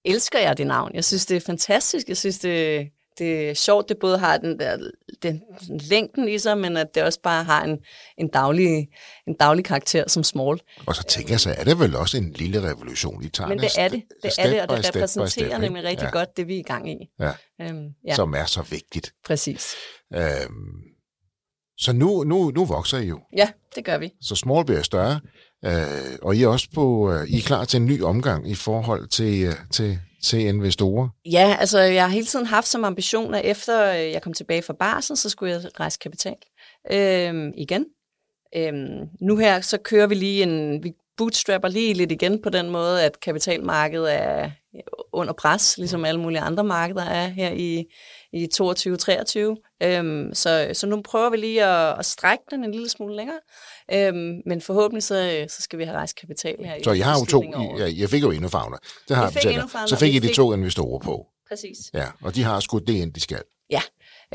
elsker jeg det navn. Jeg synes, det er fantastisk. Jeg synes, det, det er sjovt, det både har den der den, længden i sig, men at det også bare har en, en, daglig, en daglig karakter som small. Og så tænker jeg, så er det vel også en lille revolution, I tager. Men det er det, det er det, og det repræsenterer nemlig rigtig ja. godt det, vi er i gang i. Ja. Øhm, ja. Som er så vigtigt. Præcis. Øhm, så nu, nu, nu vokser I jo. Ja, det gør vi. Så small bliver større, øh, og I er også på, øh, I er klar til en ny omgang i forhold til, øh, til til investorer? Ja, altså jeg har hele tiden haft som ambition, at efter øh, jeg kom tilbage fra barsen, så skulle jeg rejse kapital øhm, igen. Øhm, nu her, så kører vi lige en, vi bootstrapper lige lidt igen på den måde, at kapitalmarkedet er øh, under pres, ligesom alle mulige andre markeder er her i, i 22-23. Øhm, så, så nu prøver vi lige at, at strække den en lille smule længere, øhm, men forhåbentlig så, så skal vi have rejst kapital her. Så jeg har jo to, jeg, jeg fik jo endnu fagner. Det har jeg, jeg Så fik I de fik... to investorer på. Præcis. Ja, og de har skudt det ind, de skal. Ja,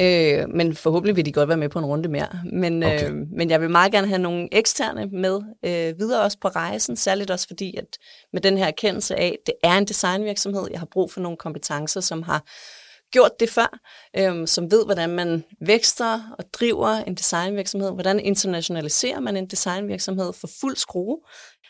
øh, men forhåbentlig vil de godt være med på en runde mere. Men, øh, okay. øh, men jeg vil meget gerne have nogle eksterne med øh, videre også på rejsen, særligt også fordi, at med den her erkendelse af, at det er en designvirksomhed, jeg har brug for nogle kompetencer, som har gjort det før, øhm, som ved, hvordan man vækster og driver en designvirksomhed, hvordan internationaliserer man en designvirksomhed for fuld skrue.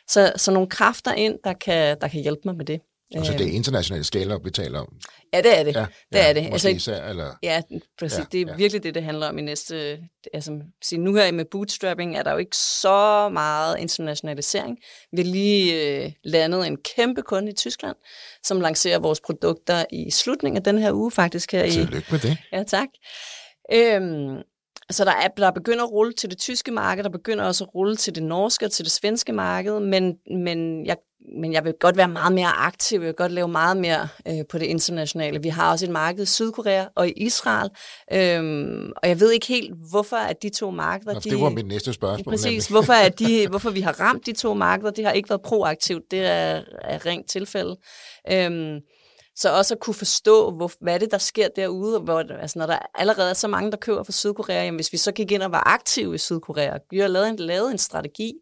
Så, så nogle kræfter ind, der kan, der kan hjælpe mig med det. Altså det er øhm. internationale skala, vi taler om? Ja, det er det. Ja, det ja, er det. Altså, især, eller? Ja, præcis. Ja, det er ja. virkelig det, det handler om i næste... Altså, nu her med bootstrapping er der jo ikke så meget internationalisering. Vi har lige øh, landet en kæmpe kunde i Tyskland, som lancerer vores produkter i slutningen af den her uge faktisk. Her Tillykke med det. Ja, tak. Øhm, så der, er, der begynder at rulle til det tyske marked, der begynder også at rulle til det norske og til det svenske marked, men, men jeg men jeg vil godt være meget mere aktiv, jeg vil godt lave meget mere øh, på det internationale. Vi har også et marked i Sydkorea og i Israel, øhm, og jeg ved ikke helt, hvorfor at de to markeder... Nå, de, det var mit næste spørgsmål. Præcis, hvorfor, er de, hvorfor vi har ramt de to markeder, det har ikke været proaktivt, det er, er rent tilfælde. Øhm, så også at kunne forstå, hvor, hvad det, der sker derude, hvor, altså når der allerede er så mange, der køber fra Sydkorea, jamen hvis vi så gik ind og var aktive i Sydkorea, vi har lavet en, lavet en strategi,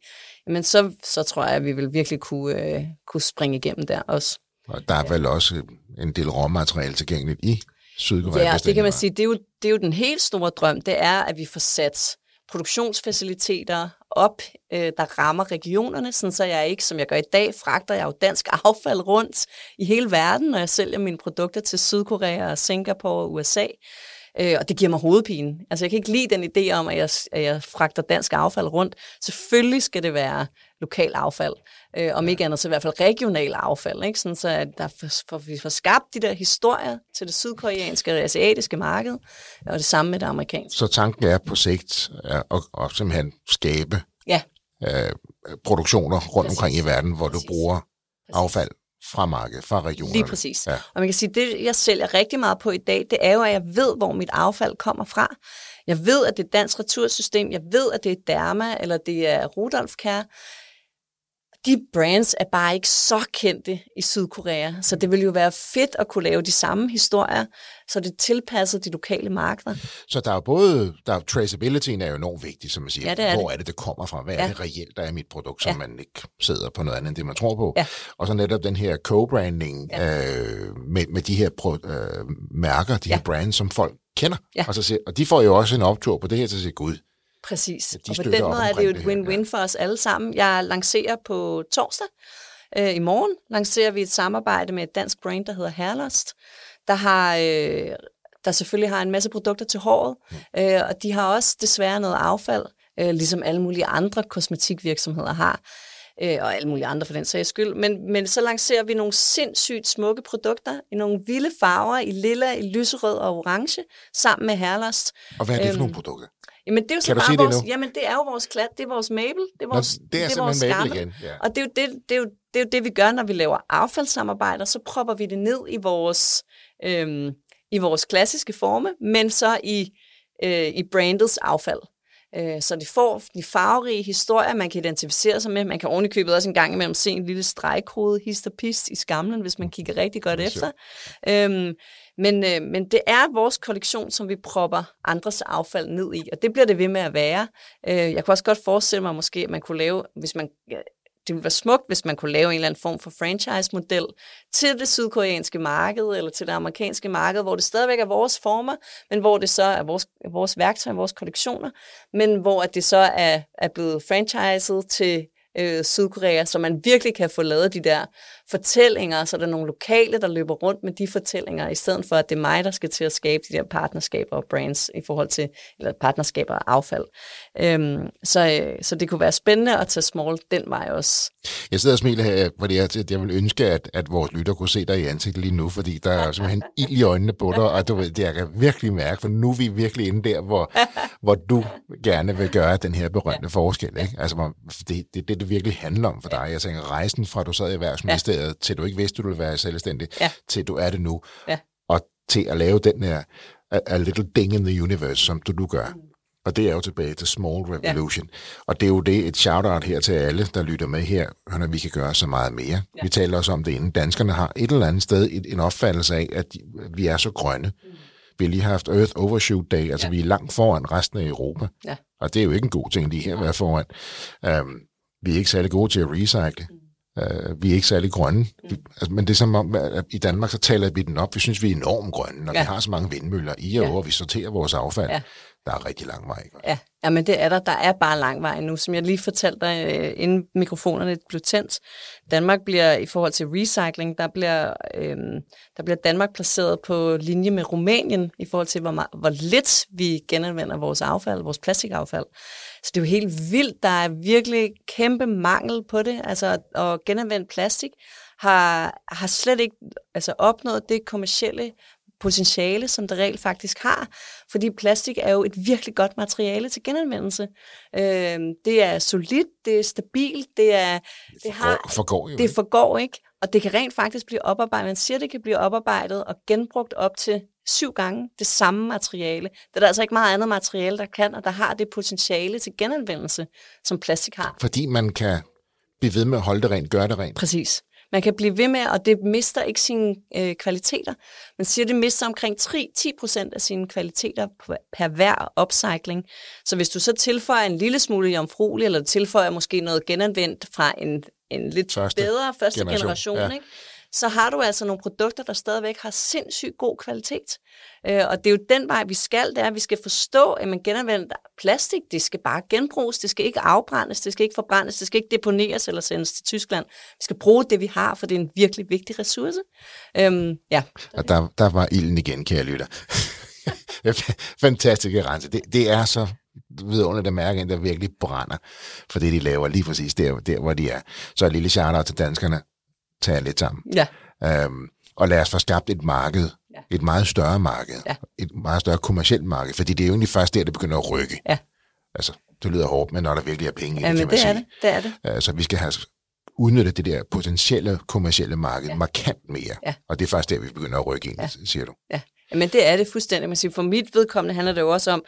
men så, så tror jeg, at vi vil virkelig kunne, øh, kunne springe igennem der også. Og der er ja. vel også en del råmateriale tilgængeligt i Sydkorea? Ja, det kan man sige. Det er, jo, det er jo den helt store drøm, det er, at vi får sat produktionsfaciliteter op, øh, der rammer regionerne, sådan så jeg ikke, som jeg gør i dag, fragter jeg jo dansk affald rundt i hele verden, når jeg sælger mine produkter til Sydkorea, og Singapore og USA. Øh, og det giver mig hovedpine. Altså jeg kan ikke lide den idé om, at jeg, at jeg fragter dansk affald rundt. Selvfølgelig skal det være lokal affald. Øh, om ikke andet, så i hvert fald regional affald. Ikke? Sådan så at der for, for, vi får skabt de der historier til det sydkoreanske og det asiatiske marked, og det samme med det amerikanske. Så tanken er på sigt at, at, at simpelthen skabe ja. øh, produktioner rundt Præcis. omkring i verden, hvor Præcis. du bruger Præcis. affald fra markedet, fra regionerne. Lige præcis. Ja. Ja. Og man kan sige, det jeg sælger rigtig meget på i dag, det er jo, at jeg ved, hvor mit affald kommer fra. Jeg ved, at det er Dansk Retursystem. Jeg ved, at det er Derma, eller det er Rudolf Kær. De brands er bare ikke så kendte i Sydkorea, så det ville jo være fedt at kunne lave de samme historier, så det tilpasser de lokale markeder. Så der er jo både, der er, traceabilityen er jo enormt vigtig, som man siger. Ja, det er Hvor det. er det, det kommer fra? Hvad Ja. er det reelt, der er mit produkt, som Ja. man ikke sidder på noget andet, end det man tror på? Ja. Og så netop den her co-branding øh, med, med de her pro, øh, mærker, de Ja. her brands, som folk kender. Ja. Og, så siger, og de får jo også en optur på det her til at sige, gud, Præcis. de og på den måde er det jo et win-win for os alle sammen. Jeg lancerer på torsdag. Øh, I morgen lancerer vi et samarbejde med et dansk brand, der hedder Herlost, der har... Øh, der selvfølgelig har en masse produkter til håret, øh, og de har også desværre noget affald, øh, ligesom alle mulige andre kosmetikvirksomheder har, øh, og alle mulige andre for den sags skyld. Men, men så lancerer vi nogle sindssygt smukke produkter i nogle vilde farver, i lilla, i lyserød og orange, sammen med Herlost. og hvad er det for Øhm, nogle produkter? Jamen, det er jo så Kan bare det vores, nu? jamen, det er jo vores klat, det er vores Mabel, det er Nå, vores, det er vores simpelthen Mabel skarpe. igen, ja. Og det er, jo det, det, er jo, det er jo det, vi gør, når vi laver affaldssamarbejder, så propper vi det ned i vores, øhm, i vores klassiske forme, men så i, øh, i brandets affald. Øh, Så de får de farverige historier, man kan identificere sig med. Man kan ovenikøbet også en gang imellem se en lille stregkode, hist og pist i skamlen, hvis man kigger rigtig godt Det er efter. Øhm, men, øh, men det er vores kollektion, som vi propper andres affald ned i, og det bliver det ved med at være. Øh, jeg kunne også godt forestille mig måske, at man kunne lave, hvis man, ja, det ville være smukt, hvis man kunne lave en eller anden form for franchise-model til det sydkoreanske marked, eller til det amerikanske marked, hvor det stadigvæk er vores former, men hvor det så er vores, vores værktøj, vores kollektioner, men hvor at det så er, er blevet franchiset til øh, Sydkorea, så man virkelig kan få lavet de der fortællinger, så der er nogle lokale, der løber rundt med de fortællinger, i stedet for, at det er mig, der skal til at skabe de der partnerskaber og brands i forhold til, eller partnerskaber og affald. Øhm, så, øh, så det kunne være spændende at tage small den vej også. Jeg sidder og smiler her, fordi jeg, jeg vil ønske, at, at vores lytter kunne se dig i ansigtet lige nu, fordi der er simpelthen ild i øjnene på dig, og du ved, det jeg kan virkelig mærke, for nu er vi virkelig inde der, hvor, hvor du gerne vil gøre den her berømte forskel. Ikke? Altså, det, det, det, det virkelig handler om for dig. Jeg tænker, rejsen fra, du sad i Erhvervsministeriet, til du ikke vidste, du ville være selvstændig, Ja. til du er det nu, Ja. og til at lave den her a, a little ding in the universe, som du nu gør. Mm. Og det er jo tilbage til Small Revolution. Ja. Og det er jo det, et shout-out her til alle, der lytter med her, når vi kan gøre så meget mere. Ja. Vi taler også om det inden. Danskerne har et eller andet sted et, en opfattelse af, at vi er så grønne. Mm. Vi har lige haft Earth Overshoot Day, altså ja. vi er langt foran resten af Europa. Ja. Og det er jo ikke en god ting lige her at være foran. Um, vi er ikke særlig gode til at recycle. Uh, vi er ikke særlig grønne. Mm. Altså, men det er som om, at i Danmark så taler vi den op. Vi synes, vi er enormt grønne, og ja. Ja. vi har så mange vindmøller i og Ja. over, vi sorterer vores affald. Ja. Der er rigtig lang vej. Ikke? Ja, men det er der. Der er bare lang vej nu. Som jeg lige fortalte dig, øh, inden mikrofonerne blev tændt. Danmark bliver i forhold til recycling, der bliver, øhm, der bliver Danmark placeret på linje med Rumænien i forhold til, hvor, meget, hvor lidt vi genanvender vores affald, vores plastikaffald. Så det er jo helt vildt. Der er virkelig kæmpe mangel på det. Altså at genanvende plastik har, har slet ikke altså, opnået det kommercielle potentiale, som det reelt faktisk har, fordi plastik er jo et virkelig godt materiale til genanvendelse. Øh, det er solidt, det er stabilt, det er det har For, forgår jo. det ikke? forgår ikke, og det kan rent faktisk blive oparbejdet. Man siger, det kan blive oparbejdet og genbrugt op til syv gange det samme materiale. Det er der altså ikke meget andet materiale, der kan, og der har det potentiale til genanvendelse, som plastik har. Fordi man kan blive ved med at holde det rent, gøre det rent. Præcis. Man kan blive ved med, og det mister ikke sine øh, kvaliteter. Man siger, det mister omkring 3, 10 procent af sine kvaliteter per hver upcycling. Så hvis du så tilføjer en lille smule jomfruelig, eller tilføjer måske noget genanvendt fra en, en lidt Første bedre første generation, generation, ja. ikke? Så har du altså nogle produkter, der stadigvæk har sindssygt god kvalitet. Øh, og det er jo den vej, vi skal, det er, at vi skal forstå, at man genanvender plastik, det skal bare genbruges, det skal ikke afbrændes, det skal ikke forbrændes, det skal ikke deponeres eller sendes til Tyskland. Vi skal bruge det, vi har, for det er en virkelig vigtig ressource. Øhm, ja, Og der, der var ilden igen, kære lytter. Fantastisk rense. Det, det er så vidunderligt at mærke, en, der virkelig brænder for det, de laver lige præcis der, der hvor de er. Så et lille shout til danskerne. Tag jer lidt sammen. ja, Øhm, og lad os få skabt et marked. Ja. Et meget større marked. Ja. Et meget større kommersielt marked. Fordi det er jo egentlig først der, det begynder at rykke. Ja. Altså, det lyder hårdt, men når der virkelig er penge i det, Ja, kan man det sige. er det. Det er det. Altså, vi skal have udnyttet det der potentielle kommercielle marked ja. Ja. markant mere. Ja. Og det er faktisk der, vi begynder at rykke ind, ja. siger du. Ja, men det er det fuldstændig. Man siger, for mit vedkommende handler det jo også om,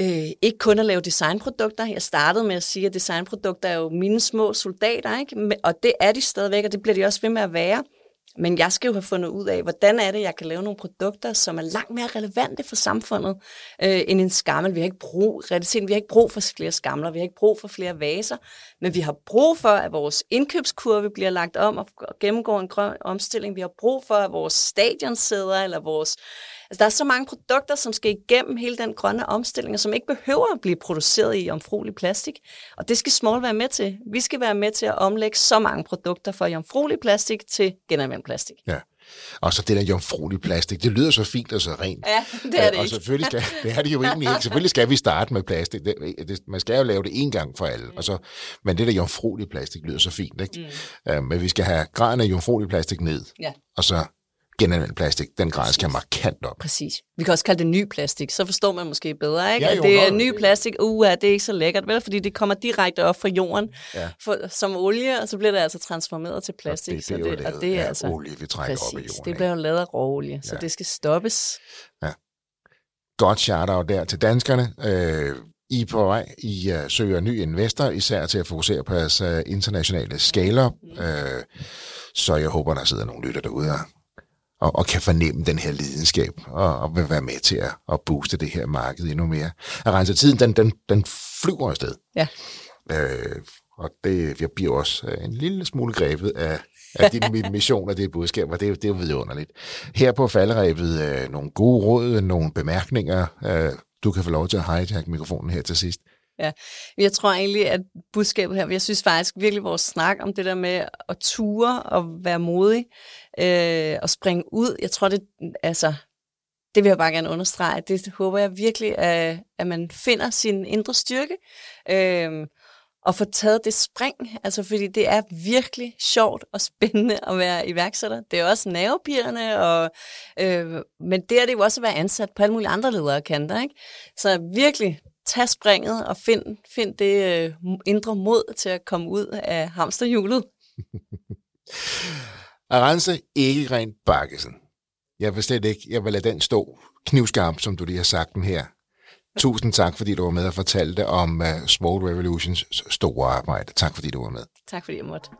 øh, ikke kun at lave designprodukter. Jeg startede med at sige, at designprodukter er jo mine små soldater, ikke? Og det er de stadigvæk, og det bliver de også ved med at være. Men jeg skal jo have fundet ud af, hvordan er det, jeg kan lave nogle produkter, som er langt mere relevante for samfundet øh, end en skammel. Vi har ikke brug, realiteten, vi har ikke brug for flere skamler, vi har ikke brug for flere vaser, men vi har brug for, at vores indkøbskurve bliver lagt om og gennemgår en grøn omstilling. Vi har brug for, at vores stadionsæder eller vores Altså, der er så mange produkter, som skal igennem hele den grønne omstilling, og som ikke behøver at blive produceret i omfruelig plastik. Og det skal Small være med til. Vi skal være med til at omlægge så mange produkter fra jomfruelig plastik til genanvendt plastik. Ja. Og så det der jomfruelig plastik, det lyder så fint og så rent. Ja, det er det og selvfølgelig skal, det er det jo egentlig ikke. Selvfølgelig skal vi starte med plastik. Det, det, man skal jo lave det en gang for alle. Og så, men det der jomfruelig plastik lyder så fint. Ikke? Mm. Uh, men vi skal have graden af jomfruelig plastik ned. Ja. Og så genanvendt plastik, den grad skal markant op. Præcis. Vi kan også kalde det ny plastik, så forstår man måske bedre, ikke? Ja, at jo, det er ny det- plastik, uh, det er ikke så lækkert, vel? Fordi det kommer direkte op fra jorden Ja. for, som olie, og så bliver det altså transformeret til plastik. det, det så lavet og det er af altså, olie, vi trækker præcis, op af jorden. det bliver jo lavet af råolie, så Ja. det skal stoppes. Godt shout-out der til danskerne. Øh, I er på vej, I uh, søger ny investor, især til at fokusere på jeres uh, internationale skaler. Mm. Øh, så jeg håber, der sidder nogle lytter derude og, og, og kan fornemme den her lidenskab, og, og vil være med til at, at booste det her marked endnu mere. At rense tiden, den, den, den flyver afsted. Ja. Øh, og det, jeg bliver også øh, en lille smule grebet af, af din mi- mission og det budskab, og det, er det er jo vidunderligt. Her på falderæbet øh, nogle gode råd, nogle bemærkninger. Øh, du kan få lov til at hijack mikrofonen her til sidst. Ja, jeg tror egentlig, at budskabet her, jeg synes faktisk virkelig vores snak om det der med at ture og være modig øh, og springe ud, jeg tror det, altså, det vil jeg bare gerne understrege, det håber jeg virkelig, at, at man finder sin indre styrke øh, og får taget det spring, altså fordi det er virkelig sjovt og spændende at være iværksætter. Det er også nervepirrende, og, øh, men det er det jo også at være ansat på alle mulige andre ledere kanter, ikke? Så virkelig tag springet og find, find det øh, indre mod til at komme ud af hamsterhjulet. Arance Ekegren Bakkesen. Jeg vil slet ikke, jeg vil lade den stå knivskarp, som du lige har sagt den her. Tusind tak, fordi du var med og fortalte om uh, Small Revolutions store arbejde. Tak, fordi du var med. Tak fordi jeg måtte.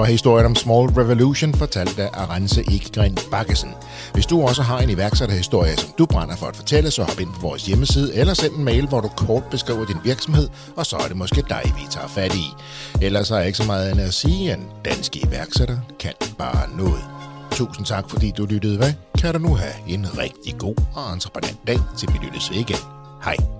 Var historien om Small Revolution, fortalt af Arance Ekgren Bakkesen. Hvis du også har en iværksætterhistorie, som du brænder for at fortælle, så hop ind på vores hjemmeside, eller send en mail, hvor du kort beskriver din virksomhed, og så er det måske dig, vi tager fat i. Ellers har jeg ikke så meget andet at sige, end danske iværksætter kan bare noget. Tusind tak, fordi du lyttede med. Kan du nu have en rigtig god og entreprenant dag, til vi lyttes ved igen. Hej.